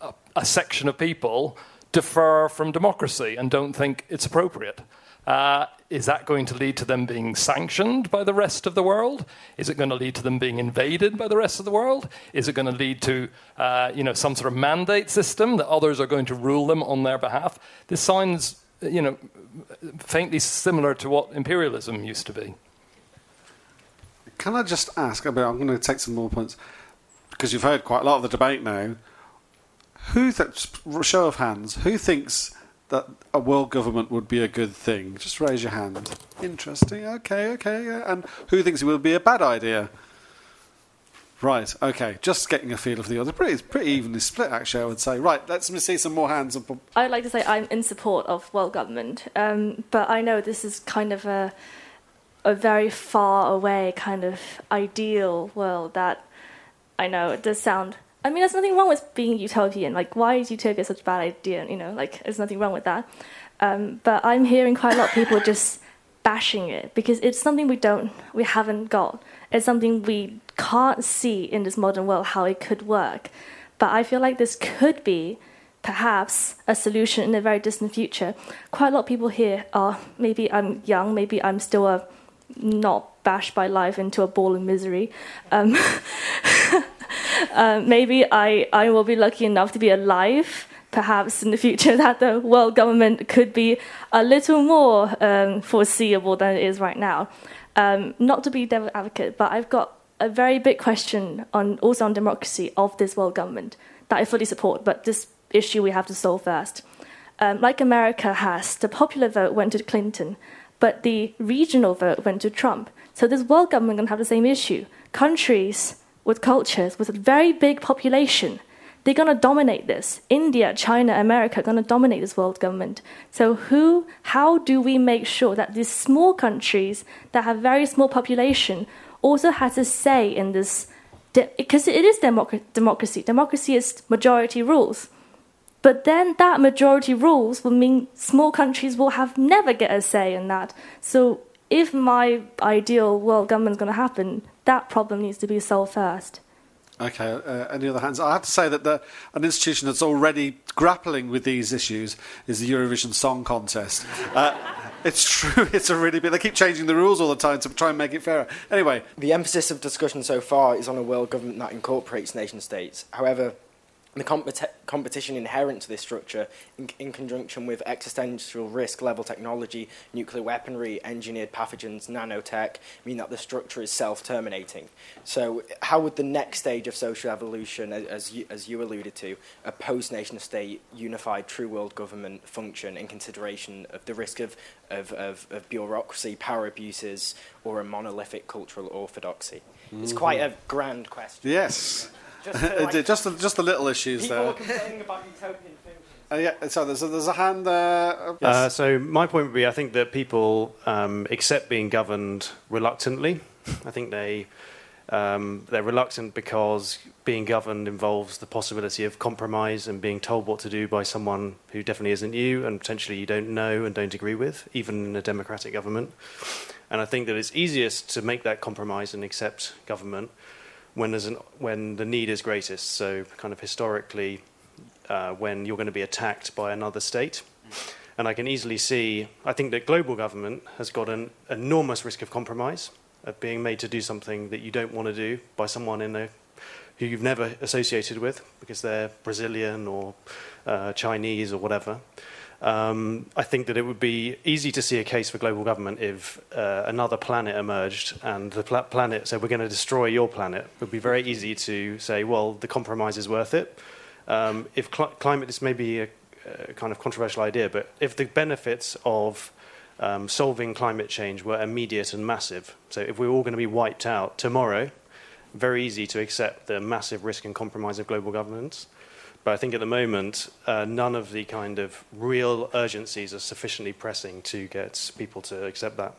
a, a section of people defer from democracy and don't think it's appropriate. Uh, is that going to lead to them being sanctioned by the rest of the world? Is it going to lead to them being invaded by the rest of the world? Is it going to lead to uh, you know, some sort of mandate system that others are going to rule them on their behalf? This sounds you know, faintly similar to what imperialism used to be. Can I just ask? I mean, I'm going to take some more points because you've heard quite a lot of the debate now. Who, th- show of hands, who thinks that a world government would be a good thing? Just raise your hand. Interesting. Okay, okay. Yeah. And who thinks it would be a bad idea? Right. Okay. Just getting a feel of the other. Pretty, pretty evenly split, actually. I would say. Right. Let's see some more hands. I'd like to say I'm in support of world government, um, but I know this is kind of a a very far away kind of ideal world that I know it does sound I mean, there's nothing wrong with being utopian. Like, why is utopia such a bad idea? You know, like, there's nothing wrong with that. Um, but I'm hearing quite a lot of people just bashing it because it's something we don't, we haven't got. It's something we can't see in this modern world how it could work. But I feel like this could be perhaps a solution in the very distant future. Quite a lot of people here are maybe I'm young, maybe I'm still a not bashed by life into a ball of misery. Um, uh, maybe I, I will be lucky enough to be alive, perhaps in the future, that the world government could be a little more um, foreseeable than it is right now. Um, not to be devil advocate, but I've got a very big question on also on democracy of this world government that I fully support, but this issue we have to solve first. Um, like America has, the popular vote went to Clinton, but the regional vote went to Trump. So this world government to have the same issue. Countries with cultures with a very big population, they're going to dominate this. India, China, America are going to dominate this world government. So who, how do we make sure that these small countries that have very small population also has a say in this? Because it is democracy. Democracy is majority rules. But then that majority rules will mean small countries will have never get a say in that. So if my ideal world government is going to happen, that problem needs to be solved first. Okay, uh, any other hands? I have to say that the, an institution that's already grappling with these issues is the Eurovision Song Contest. Uh, it's true, it's a really big. They keep changing the rules all the time to try and make it fairer. Anyway. The emphasis of discussion so far is on a world government that incorporates nation states. However, the competi- competition inherent to this structure, in, in, conjunction with existential risk level technology, nuclear weaponry, engineered pathogens, nanotech, mean that the structure is self terminating. So, how would the next stage of social evolution, as you, as you alluded to, a post nation state, unified true world government function in consideration of the risk of, of, of, of bureaucracy, power abuses, or a monolithic cultural orthodoxy? Mm-hmm. It's quite a grand question. Yes. Just, like, just, the, just the little issues people there. People complaining about utopian thinking. Uh, yeah, so there's a, there's a hand there. Yes. Uh, so my point would be, I think that people um, accept being governed reluctantly. I think they um, they're reluctant because being governed involves the possibility of compromise and being told what to do by someone who definitely isn't you and potentially you don't know and don't agree with, even in a democratic government. And I think that it's easiest to make that compromise and accept government when there's an, when the need is greatest. So kind of historically, uh, when you're going to be attacked by another state. And I can easily see, I think that global government has got an enormous risk of compromise, of being made to do something that you don't want to do by someone in a, who you've never associated with because they're Brazilian or uh, Chinese or whatever. Um, I think that it would be easy to see a case for global government if uh, another planet emerged and the pl- planet said, We're going to destroy your planet. It would be very easy to say, Well, the compromise is worth it. Um, if cl- climate, this may be a, a, kind of controversial idea, but if the benefits of um, solving climate change were immediate and massive, so if we we're all going to be wiped out tomorrow, very easy to accept the massive risk and compromise of global governance. But I think at the moment, uh, none of the kind of real urgencies are sufficiently pressing to get people to accept that.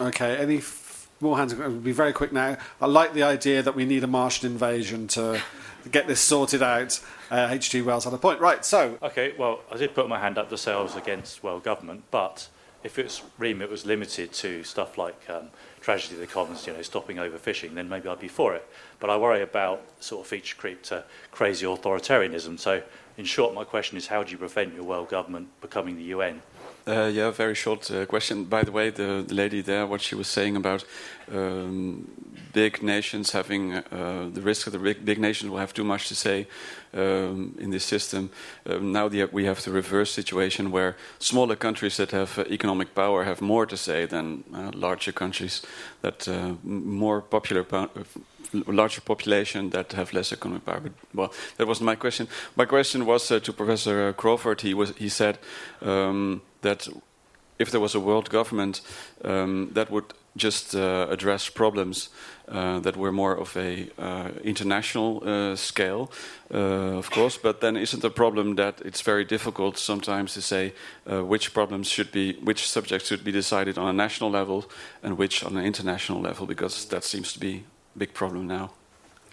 Okay, any f- more hands? We'll be very quick now. I like the idea that we need a Martian invasion to get this sorted out. H.G. Uh, Wells had a point. Right, so. Okay, well, I did put my hand up to say I was against world government, but if its remit was limited to stuff like um, tragedy of the commons, you know, stopping overfishing, then maybe I'd be for it. But I worry about sort of feature creep to crazy authoritarianism. So, in short, my question is how do you prevent your world government becoming the UN? Uh, yeah, very short uh, question. By the way, the, the, lady there, what she was saying about um, big nations having uh, the risk of the big, big, nations will have too much to say um, in this system. Um, now the, we have the reverse situation where smaller countries that have uh, economic power have more to say than uh, larger countries that uh, more popular. Larger population that have less economic power. But, well, that wasn't my question. My question was to Professor Crawford. He was he said um, that if there was a world government um, that would just uh, address problems uh, that were more of a uh, international uh, scale, uh, of course. But then, isn't the problem that it's very difficult sometimes to say uh, which problems should be, which subjects should be decided on a national level and which on an international level? Because that seems to be big problem now.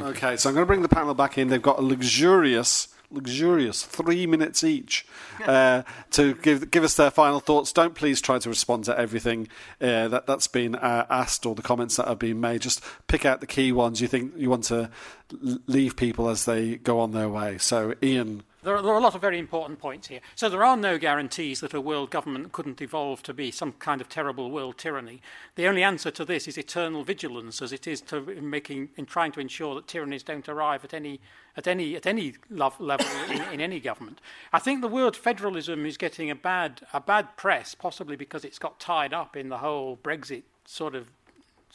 Okay, so I'm going to bring the panel back in. They've got a luxurious luxurious three minutes each uh, to give give us their final thoughts. Don't please try to respond to everything uh, that that's been uh, asked or the comments that have been made. Just pick out the key ones you think you want to leave people as they go on their way. So, Ian, there are, there are, a lot of very important points here. So there are no guarantees that a world government couldn't evolve to be some kind of terrible world tyranny. The only answer to this is eternal vigilance, as it is to making in trying to ensure that tyrannies don't arrive at any at any at any level in, in any government. I think the word federalism is getting a bad a bad press, possibly because it's got tied up in the whole Brexit sort of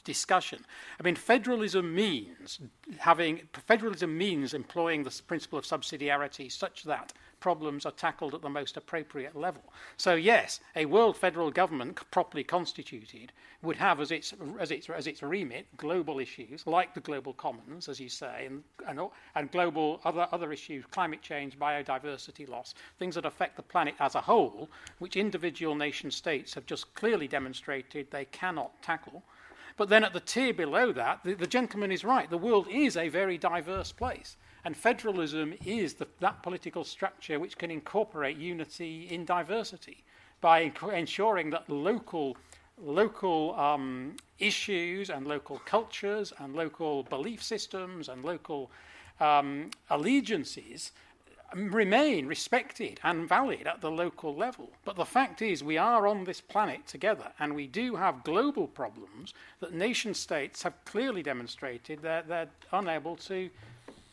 discussion. I mean, federalism means having federalism means employing the principle of subsidiarity such that problems are tackled at the most appropriate level. So yes, a world federal government properly constituted would have as its as its as its remit global issues like the global commons, as you say, and and, and global other other issues, climate change, biodiversity loss, things that affect the planet as a whole, which individual nation states have just clearly demonstrated they cannot tackle. But then at the tier below that, the, the gentleman is right. The world is a very diverse place. And federalism is the, that political structure which can incorporate unity in diversity by ensuring that local local um, issues and local cultures and local belief systems and local um, allegiances remain respected and valid at the local level. But the fact is, we are on this planet together, and we do have global problems that nation states have clearly demonstrated they're, they're unable to,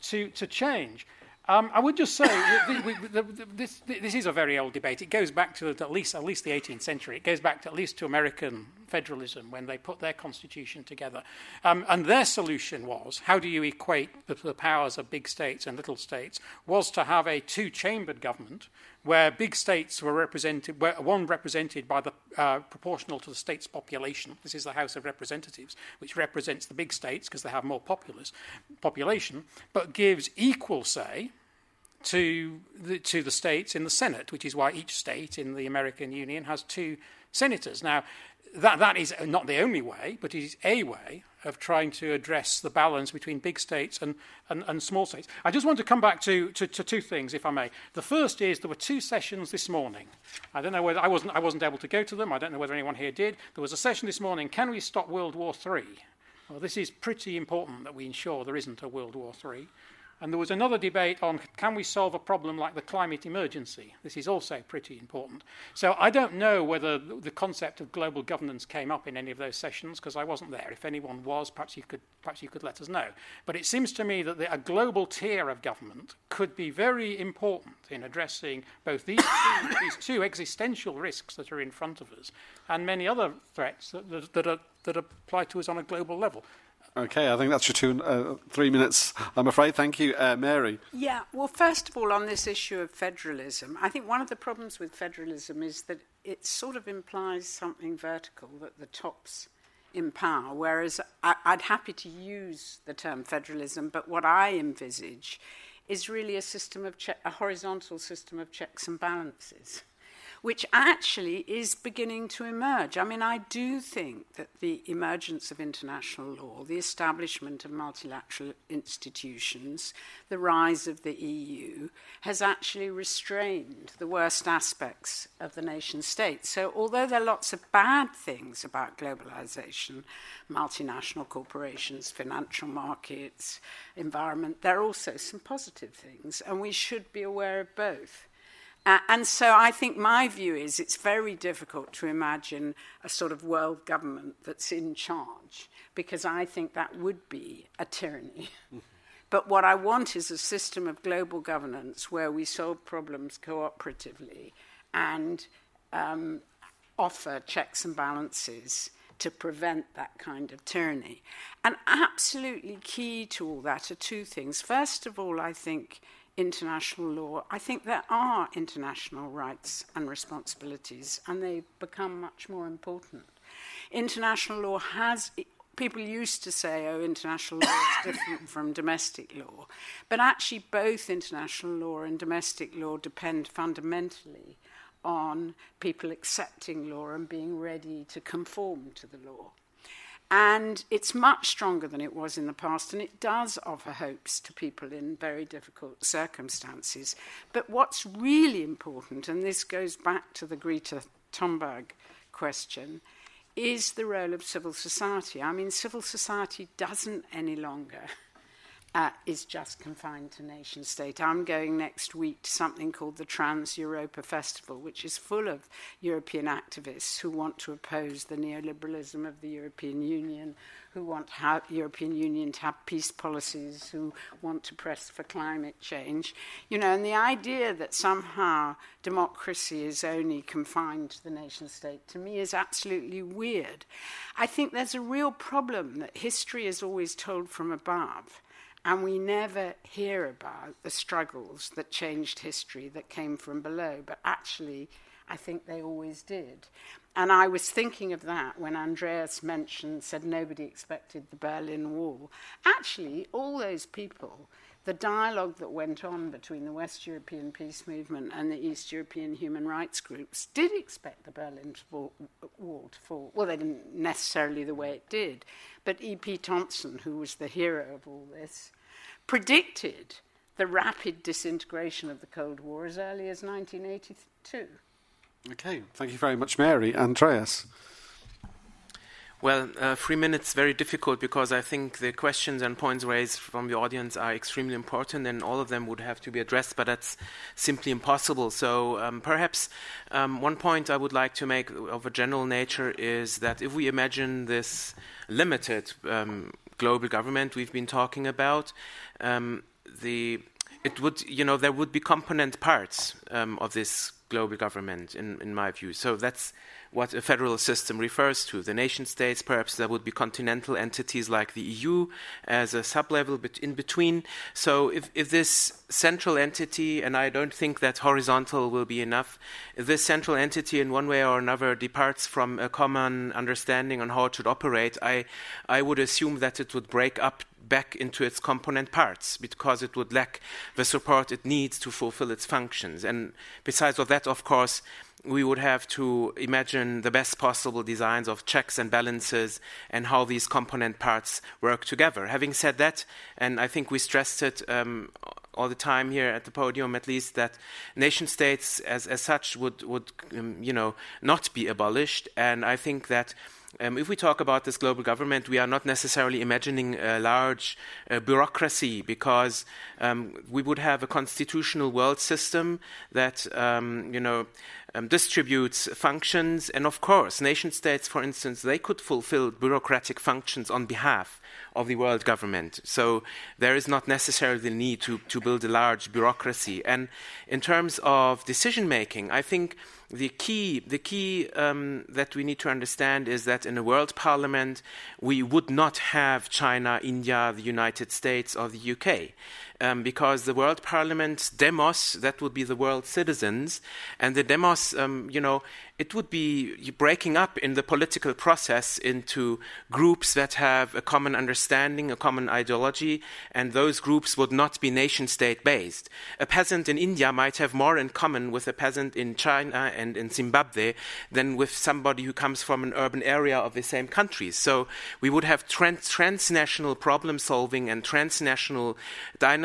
to, to change. Um, I would just say this, this, is a very old debate. It goes back to at least, at least the 18th century. It goes back to at least to American federalism when they put their constitution together. Um, and their solution was how do you equate the, the powers of big states and little states? Was to have a two chambered government where big states were represented, where one represented by the uh, proportional to the state's population. This is the House of Representatives, which represents the big states because they have more populace, population, but gives equal say to the, to the states in the Senate, which is why each state in the American Union has two senators. Now, that, that is not the only way, but it is a way of trying to address the balance between big states and, and, and small states. I just want to come back to, to, to two things, if I may. The first is there were two sessions this morning. I don't know whether I wasn't, I wasn't able to go to them. I don't know whether anyone here did. There was a session this morning Can we stop World War III? Well, this is pretty important that we ensure there isn't a World War III. And there was another debate on can we solve a problem like the climate emergency? This is also pretty important. So I don't know whether the concept of global governance came up in any of those sessions because I wasn't there. If anyone was, perhaps you could perhaps you could let us know. But it seems to me that the, a global tier of government could be very important in addressing both these two, these two existential risks that are in front of us and many other threats that, that, that, are, that apply to us on a global level. Okay, I think that's your two, uh, three minutes, I'm afraid. Thank you, uh, Mary. Yeah, well, first of all, on this issue of federalism, I think one of the problems with federalism is that it sort of implies something vertical, that the top's in power, whereas I, I'd happy to use the term federalism, but what I envisage is really a system of che- a horizontal system of checks and balances which actually is beginning to emerge. I mean, I do think that the emergence of international law, the establishment of multilateral institutions, the rise of the EU, has actually restrained the worst aspects of the nation state. So, although there are lots of bad things about globalization, multinational corporations, financial markets, environment, there are also some positive things, and we should be aware of both. Uh, and so I think my view is it's very difficult to imagine a sort of world government that's in charge, because I think that would be a tyranny. but what I want is a system of global governance where we solve problems cooperatively and um, offer checks and balances to prevent that kind of tyranny. And absolutely key to all that are two things. First of all, I think international law, I think there are international rights and responsibilities, and they become much more important. International law has. People used to say, oh, international law is different from domestic law. But actually, both international law and domestic law depend fundamentally on people accepting law and being ready to conform to the law. And it's much stronger than it was in the past, and it does offer hopes to people in very difficult circumstances. But what's really important, and this goes back to the Greta Thunberg question, is the role of civil society. I mean, civil society doesn't any longer uh, is just confined to nation state. I'm going next week to something called the Trans Europa Festival, which is full of European activists who want to oppose the neoliberalism of the European Union, who want the European Union to have peace policies, who want to press for climate change. You know, and the idea that somehow democracy is only confined to the nation state to me is absolutely weird. I think there's a real problem that history is always told from above and we never hear about the struggles that changed history that came from below, but actually, I think they always did. And I was thinking of that when Andreas mentioned, said nobody expected the Berlin Wall. Actually, all those people the dialogue that went on between the West European peace movement and the East European human rights groups did expect the Berlin Wall to fall. Well, they didn't necessarily the way it did, but E.P. Thompson, who was the hero of all this, predicted the rapid disintegration of the Cold War as early as 1982. Okay, thank you very much, Mary. Andreas. Well, uh, three minutes very difficult because I think the questions and points raised from the audience are extremely important, and all of them would have to be addressed. But that's simply impossible. So um, perhaps um, one point I would like to make of a general nature is that if we imagine this limited um, global government we've been talking about, um, the it would you know there would be component parts um, of this global government in, in my view. So that's what a federal system refers to. The nation states, perhaps there would be continental entities like the EU as a sub-level in between. So if, if this central entity, and I don't think that horizontal will be enough, if this central entity in one way or another departs from a common understanding on how it should operate, I, I would assume that it would break up back into its component parts because it would lack the support it needs to fulfill its functions. And besides of that, of course, we would have to imagine the best possible designs of checks and balances and how these component parts work together. Having said that, and I think we stressed it um, all the time here at the podium, at least, that nation states as, as such would, would um, you know, not be abolished. And I think that um, if we talk about this global government, we are not necessarily imagining a large uh, bureaucracy because um, we would have a constitutional world system that, um, you know, um, distributes functions. And of course, nation states, for instance, they could fulfill bureaucratic functions on behalf of the world government. So there is not necessarily the need to, to build a large bureaucracy. And in terms of decision making, I think the key, the key um, that we need to understand is that in a world parliament, we would not have China, India, the United States, or the UK. Um, because the World Parliament demos, that would be the world citizens, and the demos, um, you know, it would be breaking up in the political process into groups that have a common understanding, a common ideology, and those groups would not be nation state based. A peasant in India might have more in common with a peasant in China and in Zimbabwe than with somebody who comes from an urban area of the same countries. So we would have trans- transnational problem solving and transnational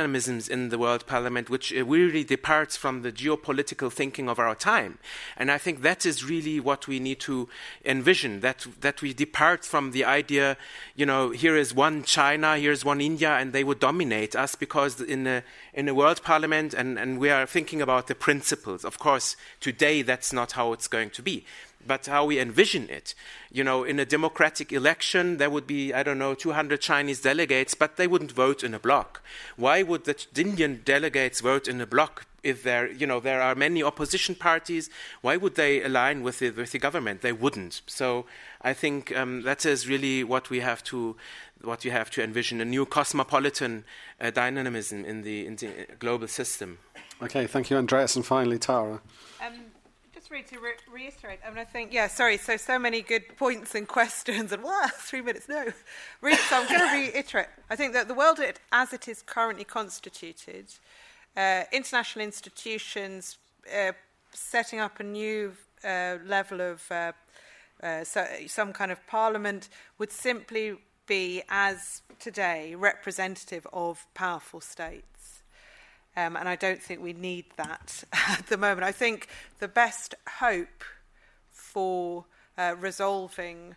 dynamisms in the World Parliament, which uh, really departs from the geopolitical thinking of our time. And I think that is really what we need to envision that that we depart from the idea, you know, here is one China, here's one India, and they would dominate us because in a in a world parliament, and, and we are thinking about the principles. Of course, today that's not how it's going to be but how we envision it. You know, in a democratic election, there would be, I don't know, 200 Chinese delegates, but they wouldn't vote in a block. Why would the Indian delegates vote in a block if there, you know, there are many opposition parties? Why would they align with the, with the government? They wouldn't. So I think um, that is really what we have to what you have to envision a new cosmopolitan uh, dynamism in the, in the global system. Okay, thank you, Andreas. And finally, Tara. Um, just really to re- reiterate, I mean, I think, yeah, sorry, so so many good points and questions, and wow, three minutes, no. Re- so I'm going to reiterate. I think that the world as it is currently constituted, uh, international institutions uh, setting up a new uh, level of uh, uh, so, some kind of parliament would simply be, as today, representative of powerful states. Um, and I don't think we need that at the moment. I think the best hope for uh, resolving,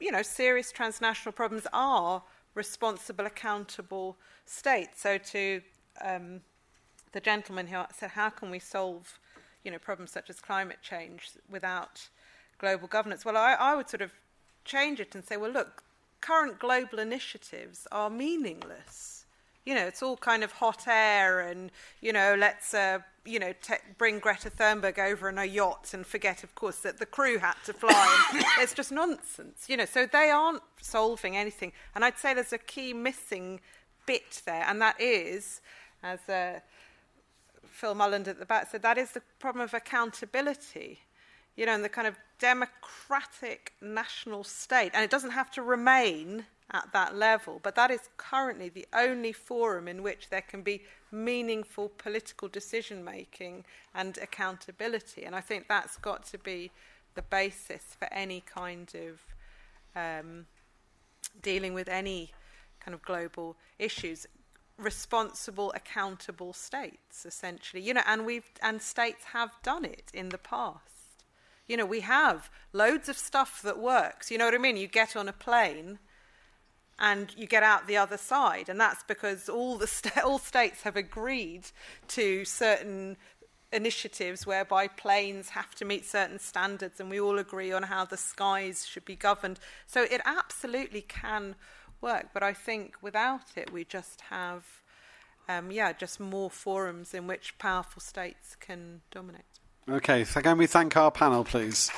you know, serious transnational problems are responsible, accountable states. So to um, the gentleman who said, how can we solve, you know, problems such as climate change without global governance? Well, I, I would sort of change it and say, well, look, current global initiatives are meaningless you know, it's all kind of hot air and, you know, let's, uh, you know, te- bring Greta Thunberg over in a yacht and forget, of course, that the crew had to fly. it's just nonsense, you know. So they aren't solving anything. And I'd say there's a key missing bit there, and that is, as uh, Phil Mulland at the back said, that is the problem of accountability. You know, and the kind of democratic national state. And it doesn't have to remain at that level. But that is currently the only forum in which there can be meaningful political decision making and accountability. And I think that's got to be the basis for any kind of um, dealing with any kind of global issues. Responsible, accountable states, essentially, you know, and we've and states have done it in the past. You know, we have loads of stuff that works. You know what I mean? You get on a plane and you get out the other side. And that's because all, the all states have agreed to certain initiatives whereby planes have to meet certain standards and we all agree on how the skies should be governed. So it absolutely can work, but I think without it we just have, um, yeah, just more forums in which powerful states can dominate. Okay, so can we thank our panel, please?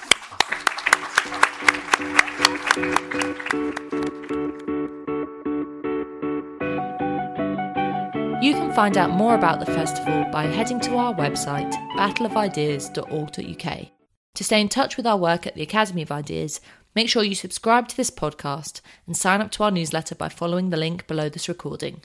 You can find out more about the festival by heading to our website, battleofideas.org.uk. To stay in touch with our work at the Academy of Ideas, make sure you subscribe to this podcast and sign up to our newsletter by following the link below this recording.